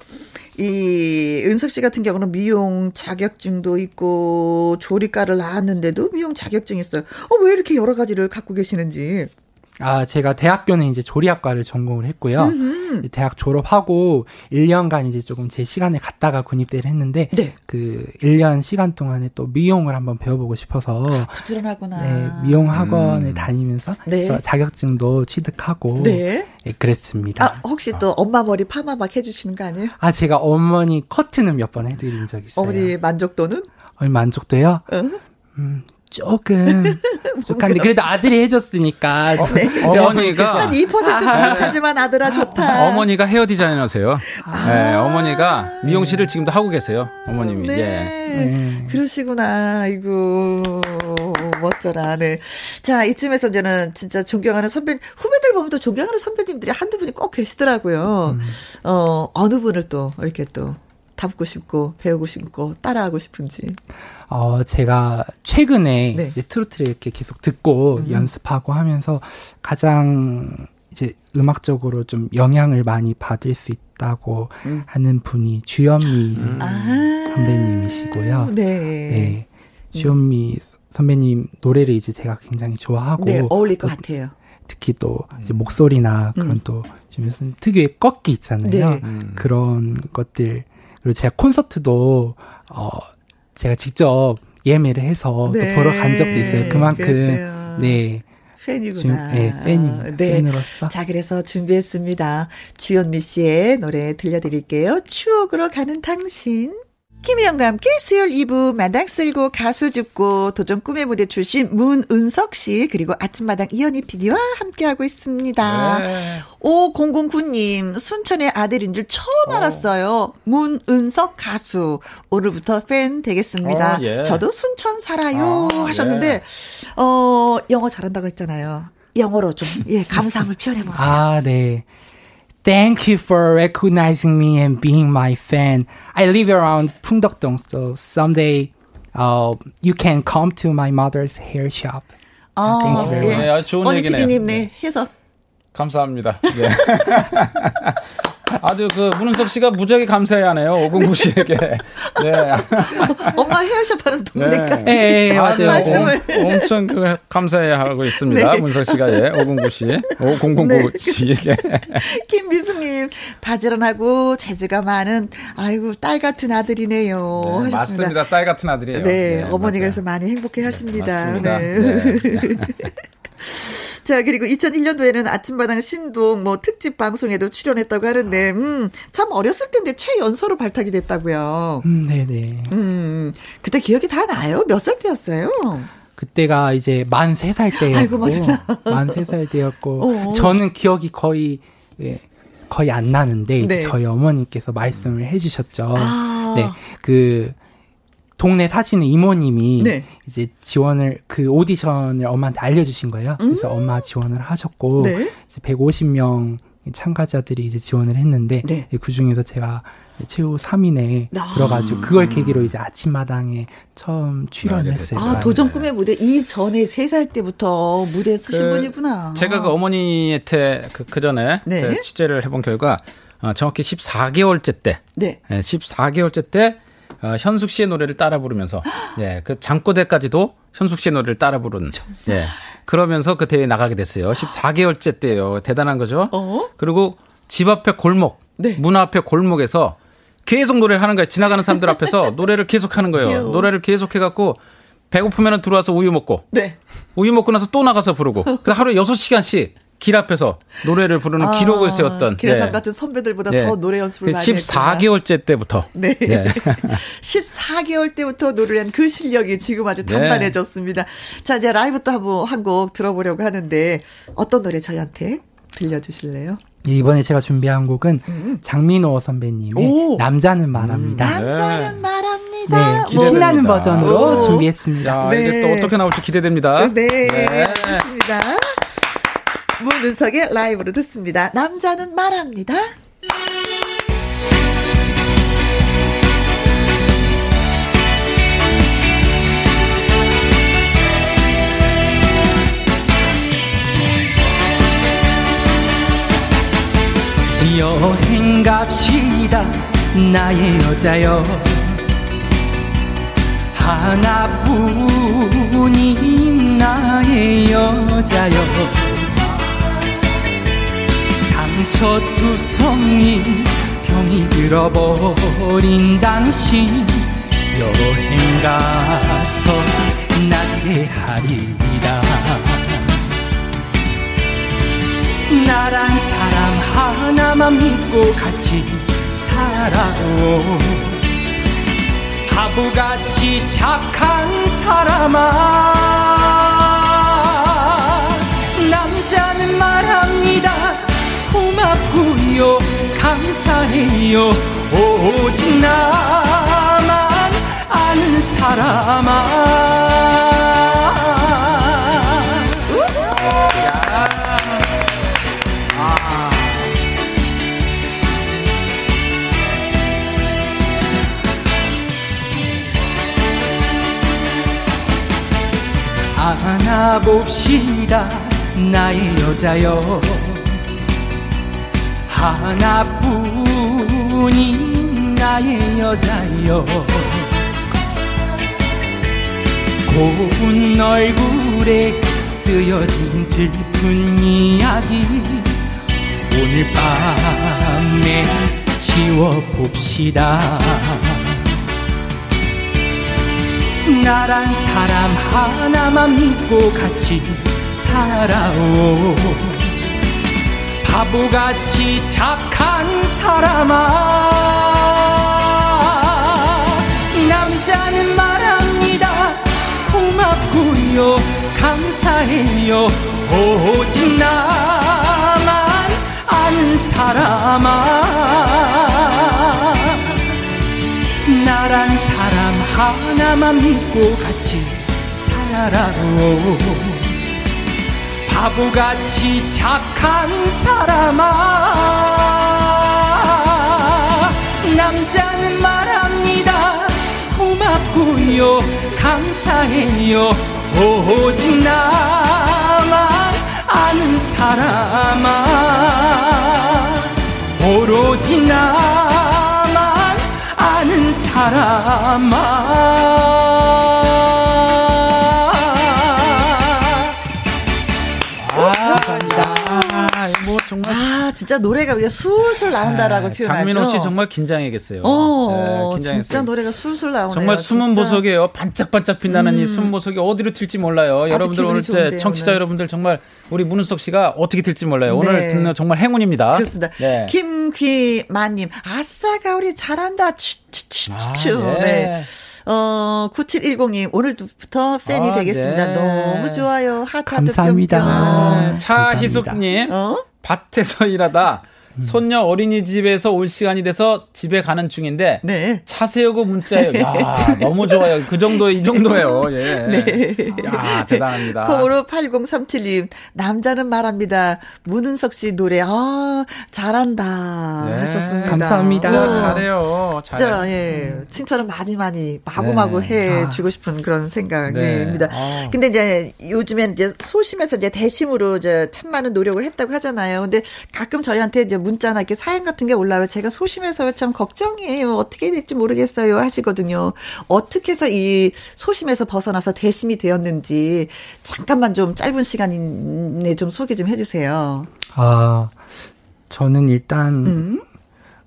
이, 은석 씨 같은 경우는 미용 자격증도 있고, 조리과를 나왔는데도 미용 자격증이 있어요. 어, 왜 이렇게 여러 가지를 갖고 계시는지. 아, 제가 대학교는 이제 조리학과를 전공을 했고요. 대학 졸업하고 1년간 이제 조금 제 시간을 갖다가 군입대를 했는데 네. 그 1년 시간 동안에 또 미용을 한번 배워보고 싶어서 부지런하구나. 네, 미용 학원을 음. 다니면서 네. 그래서 자격증도 취득하고 네. 예, 그랬습니다. 아, 혹시 또 엄마 머리 파마 막 해주시는 거 아니에요? 아, 제가 어머니 커트는 몇 번 해드린 적 있어요. 어머니 만족도는? 어, 만족도요? 어? 음, 조금 부족한데 그래도 아들이 해줬으니까 네. 어머니가 한2% 부족하지만 아들아 좋다. 어머니가 헤어 디자이너세요. 네, 어머니가 미용실을 지금도 하고 계세요. 어머님이. 네. 예. 음. 그러시구나. 아이고, 멋져라. 네. 자, 이쯤에서 이제는 진짜 존경하는 선배, 후배들 보면 또 존경하는 선배님들이 한두 분이 꼭 계시더라고요. 음. 어, 어느 분을 또 이렇게 또 닮고 싶고, 배우고 싶고, 따라하고 싶은지. 어, 제가 최근에 네. 이제 트로트를 이렇게 계속 듣고 연습하고 하면서 가장 이제 음악적으로 좀 영향을 많이 받을 수 있다고 음. 하는 분이 주현미 아. 선배님이시고요. 네. 네. 주현미 선배님 노래를 이제 제가 굉장히 좋아하고 네, 어울릴 것 또 같아요. 특히 또 이제 목소리나 그런 음. 또좀 무슨 특유의 꺾기 있잖아요. 네. 음. 그런 것들 그리고 제가 콘서트도 어 제가 직접 예매를 해서 네. 또 보러 간 적도 있어요. 그만큼 그랬어요. 네, 팬이구나. 네, 팬이 네. 팬으로서 자, 그래서 준비했습니다. 주현미 씨의 노래 들려드릴게요. 추억으로 가는 당신. 김희영과 함께 수요일 2부 마당 쓸고 가수 줍고 도전 꿈의 무대 출신 문은석 씨 그리고 아침마당 이현희 PD와 함께하고 있습니다. 네. 5009님 순천의 아들인 줄 처음 알았어요. 문은석 가수 오늘부터 팬 되겠습니다. 어, 예. 저도 순천 살아요 아, 하셨는데 예. 어 영어 잘한다고 했잖아요. 영어로 좀 예 감상을 표현해 보세요. 아, 네. Thank you for recognizing me and being my fan. I live around 풍덕동, so someday uh, you can come to my mother's hair shop. 아, Thank you very 예. much. 네, 아주 좋은 언니 얘기네요. PD님 네 해서 감사합니다. 네. 아주 그 문은석 씨가 무지하게 감사해야 하네요. 오공구 씨에게. 네. 엄마 헤어샵 하는 동네까지. 예, 예, 맞아요. 말씀을. 오- 엄청 그 감사해 하고 있습니다. 네. 문석 씨가 예, 오공구 씨, 오공공구 네. 씨에게. 김미숙님 바지런하고 재주가 많은 아이고 딸 같은 아들이네요. 네. 맞습니다. 딸 같은 아들이에요. 네, 어머니가 맞아요. 그래서 많이 행복해 하십니다. 맞습니다. 네. 네. 자, 그리고 2001년도에는 아침마당 신동 뭐 특집 방송에도 출연했다고 하는데, 음, 참 어렸을 텐데 최연소로 발탁이 됐다고요. 음, 네네. 음, 그때 기억이 다 나요? 몇 살 때였어요? 그때가 이제 만 세 살 때였고, 아이고, 맞아. 만세 살 때였고, 어. 저는 기억이 거의 예, 거의 안 나는데 네. 저희 어머니께서 말씀을 해주셨죠. 아. 네, 그 동네 사시는 이모님이 네. 이제 지원을 그 오디션을 엄마한테 알려주신 거예요. 그래서 엄마 지원을 하셨고 음. 네. 이제 150명 참가자들이 이제 지원을 했는데 네. 그 중에서 제가 최후 3인에 아. 들어가지고 그걸 계기로 이제 아침마당에 처음 출연을 했어요. 아, 도전 꿈의 무대 이전에 세살 때부터 무대에 서신 그 분이구나. 제가 그 어머니한테 그, 그 전에 네. 제가 취재를 해본 결과 어, 정확히 14개월째 때, 네. 예, 14개월째 때 어, 현숙 씨의 노래를 따라 부르면서 예, 그 장고대까지도 현숙 씨의 노래를 따라 부른 예. 그러면서 그 대회에 나가게 됐어요. 14개월째 때요. 대단한 거죠. 어? 그리고 집 앞에 골목, 네. 문 앞에 골목에서 계속 노래를 하는 거예요. 지나가는 사람들 앞에서 노래를 계속 하는 거예요. 귀여워. 노래를 계속 해갖고 배고프면 들어와서 우유 먹고 네. 우유 먹고 나서 또 나가서 부르고 그 하루에 6시간씩 길 앞에서 노래를 부르는 기록을 세웠던 기라상 네. 같은 선배들보다 예. 더 노래 연습을 많이 했구나. 14개월째 때부터 네. 예. 14개월 때부터 노래한 그 실력이 지금 아주 네. 단단해졌습니다. 자, 이제 라이브 또 한번 한곡 들어보려고 하는데 어떤 노래 저희한테 들려주실래요? 이번에 제가 준비한 곡은 장민호 선배님의 음. 오. 남자는 말합니다. 남자는 말합니다. 네, 뭐. 신나는. 버전으로 오. 준비했습니다. 야, 네. 이제 또 어떻게 나올지 기대됩니다. 네, 좋습니다. 문은석의 라이브로 듣습니다. 남자는 말합니다. 여행 갑시다 나의 여자여 하나뿐인 나의 여자여 상처투성이 병이 들어버린 당신. 여행 가서 나대하리다. 나란 사람 하나만 믿고 같이 살아오. 바보같이 착한 사람아. 남자는 말합니다 고맙고요. 감사해요. 오직 나만 아는 사람아. 안아봅시다 나의 여자여 하나뿐인 나의 여자여. 고운 얼굴에 쓰여진 슬픈 이야기 오늘 밤에 지워봅시다. 나란 사람 하나만 믿고 같이 살아오 바보같이 착한 사람아. 남자는 말합니다. 고맙고요. 감사해요. 오직 나만 아는 사람아. 나란 사람 하나만 믿고 같이 살아오 바보같이 착한 사람아. 남자는 말합니다. 고맙고요. 감사해요. 오직 나만 아는 사람아. 오로지 나만 아는 사람아 정말 아, 진짜 노래가 왜 술술 나온다라고 아, 표현하죠. 장민호 씨 정말 긴장해겠어요. 어, 네. 진짜 노래가 술술 나오네요. 정말 숨은 진짜. 음. 보석이에요. 반짝반짝 빛나는 이 숨은 보석이 어디로 튈지 몰라요. 여러분들 오늘 좋은데요, 때 청취자 오늘. 여러분들 정말 우리 문은석 씨가 어떻게 될지 몰라요. 오늘 네. 듣는 정말 행운입니다. 그렇습니다. 네. 김귀만님, 아싸 가 우리 잘한다. 추추추추. 아, 네. 네. 어, 9710님, 오늘부터 팬이 아, 되겠습니다. 네. 너무 좋아요. 하트 하트 감사합니다. 뿅뿅. 네, 차희숙님 어? 밭에서 일하다 손녀 어린이집에서 올 시간이 돼서 집에 가는 중인데 네. 차 세우고 문자예요. 야, 너무 좋아요. 그 정도 이 정도예요. 예. 네. 야, 대단합니다. 콩으로 8037님, 남자는 말합니다. 문은석 씨 노래, 아, 잘한다. 네. 하셨습니다. 감사합니다. 진짜 오. 잘해요. 진짜, 잘해요. 예. 칭찬을 많이 많이 마구마구 네. 해 주고 싶은 그런 생각입니다. 네. 아. 근데 이제 요즘엔 이제 소심해서 이제 대심으로 이제 참 많은 노력을 했다고 하잖아요. 근데 가끔 저희한테 이제 문자나 이렇게 사연 같은 게 올라와요. 제가 소심해서 참 걱정이에요. 어떻게 될지 모르겠어요. 하시거든요. 어떻게 해서 이 소심에서 벗어나서 대심이 되었는지 잠깐만 좀 짧은 시간에 좀 소개 좀 해주세요. 아, 저는 일단 음,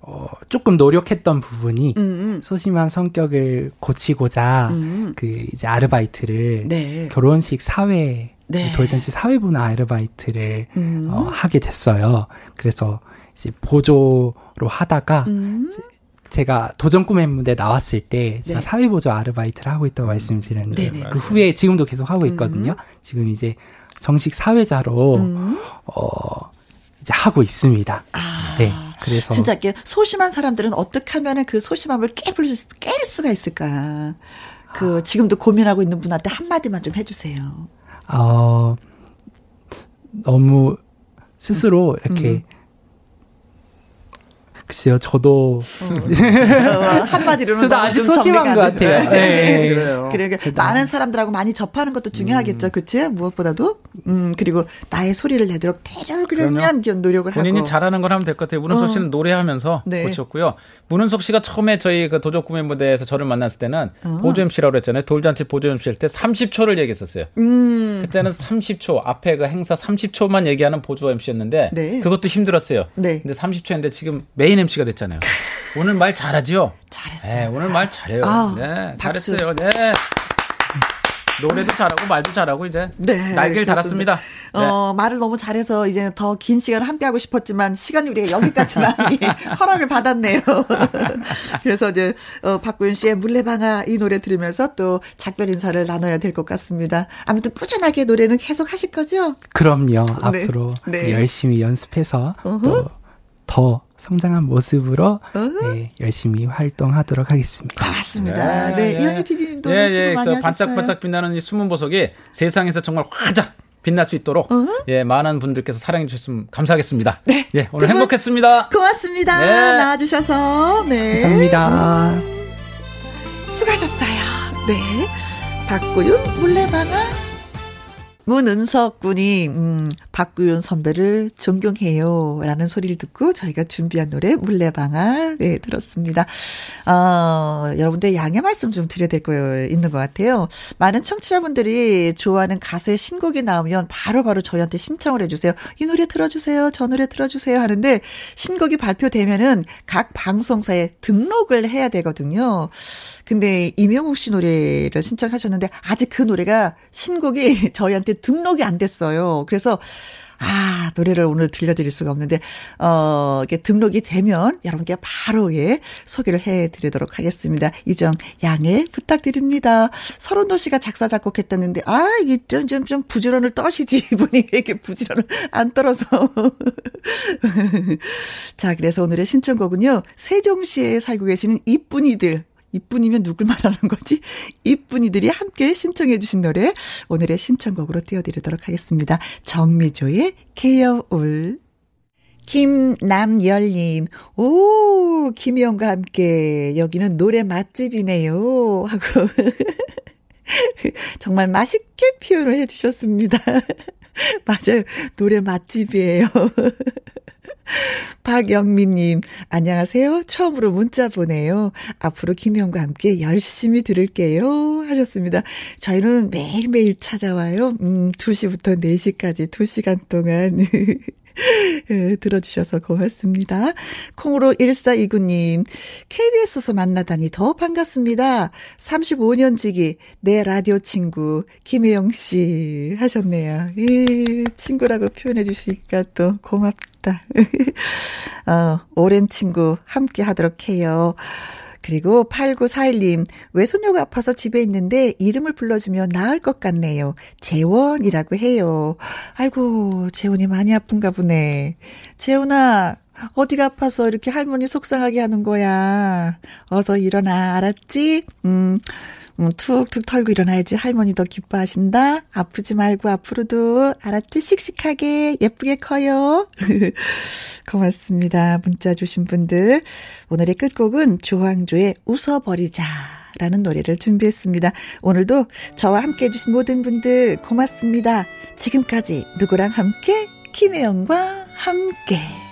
어, 조금 노력했던 부분이 음, 소심한 성격을 고치고자 음. 그 이제 아르바이트를 네. 결혼식 사회 네. 돌잔치 사회부나 아르바이트를 음. 어, 하게 됐어요. 그래서 이제 보조로 하다가 음. 제가 도전 꿈의 무대 나왔을 때 제가 네. 사회보조 아르바이트를 하고 있다고 말씀드렸는데 네네. 그 후에 지금도 계속 하고 있거든요. 지금 이제 정식 사회자로 음. 어 이제 하고 있습니다. 아. 네. 그래서 진짜 이렇게 소심한 사람들은 어떻게 하면은 그 소심함을 수, 깰 수가 있을까? 그 지금도 고민하고 있는 분한테 한 마디만 좀 해주세요. 어 너무 스스로 이렇게 글쎄요, 저도 어, 한마디로는 저도 아주 좀 소심한 것안 돼. 같아요. 네. 그래요. 그러니까 많은 사람들하고 많이 접하는 것도 중요하겠죠, 그치? 무엇보다도. 음, 그리고 나의 소리를 내도록 대려그러면 노력을 본인이 하고. 잘하는 걸 하면 될 것 같아요. 문은석 어. 씨는 노래하면서 네. 고쳤고요. 문은석 씨가 처음에 저희 그 도적 구매 무대에서 저를 만났을 때는 어. 보조 MC라고 그랬잖아요. 돌잔치 보조 MC 할 때 30초를 얘기했었어요. 음, 그때는 30초 앞에 그 행사 30초만 얘기하는 보조 MC였는데 네. 그것도 힘들었어요. 네. 근데 30초인데 지금 메인 MC가 됐잖아요. 오늘 말 잘하죠? 잘했어요. 네, 오늘 말 잘해요. 아, 네, 박수. 잘했어요. 네. 노래도 잘하고 말도 잘하고 이제 네, 날개를 그렇습니다. 달았습니다. 네. 어, 말을 너무 잘해서 이제 더 긴 시간을 함께 하고 싶었지만 시간이 우리가 여기까지만 예, 허락을 받았네요. 그래서 이제 어, 박구윤 씨의 물레방아 이 노래 들으면서 또 작별 인사를 나눠야 될 것 같습니다. 아무튼 꾸준하게 노래는 계속 하실 거죠? 그럼요. 네. 앞으로 네. 열심히 연습해서. 또 더 성장한 모습으로 네, 열심히 활동하도록 하겠습니다. 고맙습니다. 네, 이현희 PD님도 예, 수고 예, 많이 저 하셨어요. 반짝반짝 빛나는 이 숨은 보석이 세상에서 정말 화작 빛날 수 있도록 예 많은 분들께서 사랑해 주셨으면 감사하겠습니다. 네. 예, 오늘 두 분- 행복했습니다. 고맙습니다. 네. 나와주셔서. 네. 감사합니다. 수고하셨어요. 네. 박구윤 물레방아. 문은석 군이, 음, 박구윤 선배를 존경해요. 라는 소리를 듣고 저희가 준비한 노래, 물레방아, 네, 들었습니다. 어, 여러분들 양해 말씀 좀 드려야 될거 있는 것 같아요. 많은 청취자분들이 좋아하는 가수의 신곡이 나오면 바로바로 저희한테 신청을 해주세요. 이 노래 들어주세요. 저 노래 들어주세요. 하는데, 신곡이 발표되면은 각 방송사에 등록을 해야 되거든요. 근데 이명욱 씨 노래를 신청하셨는데 아직 그 노래가 신곡이 저희한테 등록이 안 됐어요. 그래서 아, 노래를 오늘 들려드릴 수가 없는데, 어, 이게 등록이 되면 여러분께 바로, 예, 소개를 해 드리도록 하겠습니다. 이점 양해 부탁드립니다. 서른도 씨가 작사, 작곡했다는데, 아, 이게 좀, 좀, 좀 부지런을 떠시지. 이분이 왜 이렇게 부지런을 안 떨어서. 자, 그래서 오늘의 신청곡은요, 세종시에 살고 계시는 이쁜이들. 이쁜이면 누굴 말하는 거지? 이쁜이들이 함께 신청해 주신 노래 오늘의 신청곡으로 띄워드리도록 하겠습니다. 정미조의 개여울 김남열님, 오, 김혜영과 함께 여기는 노래 맛집이네요. 하고 정말 맛있게 표현을 해 주셨습니다. 맞아요. 노래 맛집이에요. 박영민님, 안녕하세요. 처음으로 문자 보내요. 앞으로 김영과 함께 열심히 들을게요. 하셨습니다. 저희는 매일매일 찾아와요. 음, 2시부터 4시까지 2시간 동안. 예, 들어주셔서 고맙습니다. 콩으로 1429님, KBS에서 만나다니 더 반갑습니다. 35년 지기, 내 라디오 친구, 김혜영 씨 하셨네요. 예, 친구라고 표현해 주시니까 또 고맙 다. 어, 오랜 친구 함께 하도록 해요. 그리고 8941님, 외손녀가 아파서 집에 있는데 이름을 불러주면 나을 것 같네요. 재원이라고 해요. 아이고, 재원이 많이 아픈가 보네. 재원아, 어디가 아파서 이렇게 할머니 속상하게 하는 거야. 어서 일어나, 알았지? 음, 음, 툭툭 털고 일어나야지 할머니 더 기뻐하신다. 아프지 말고 앞으로도 알았지? 씩씩하게 예쁘게 커요. 고맙습니다. 문자 주신 분들. 오늘의 끝곡은 조항조의 웃어버리자. 라는 노래를 준비했습니다. 오늘도 저와 함께 해주신 모든 분들 고맙습니다. 지금까지 누구랑 함께? 김혜영과 함께.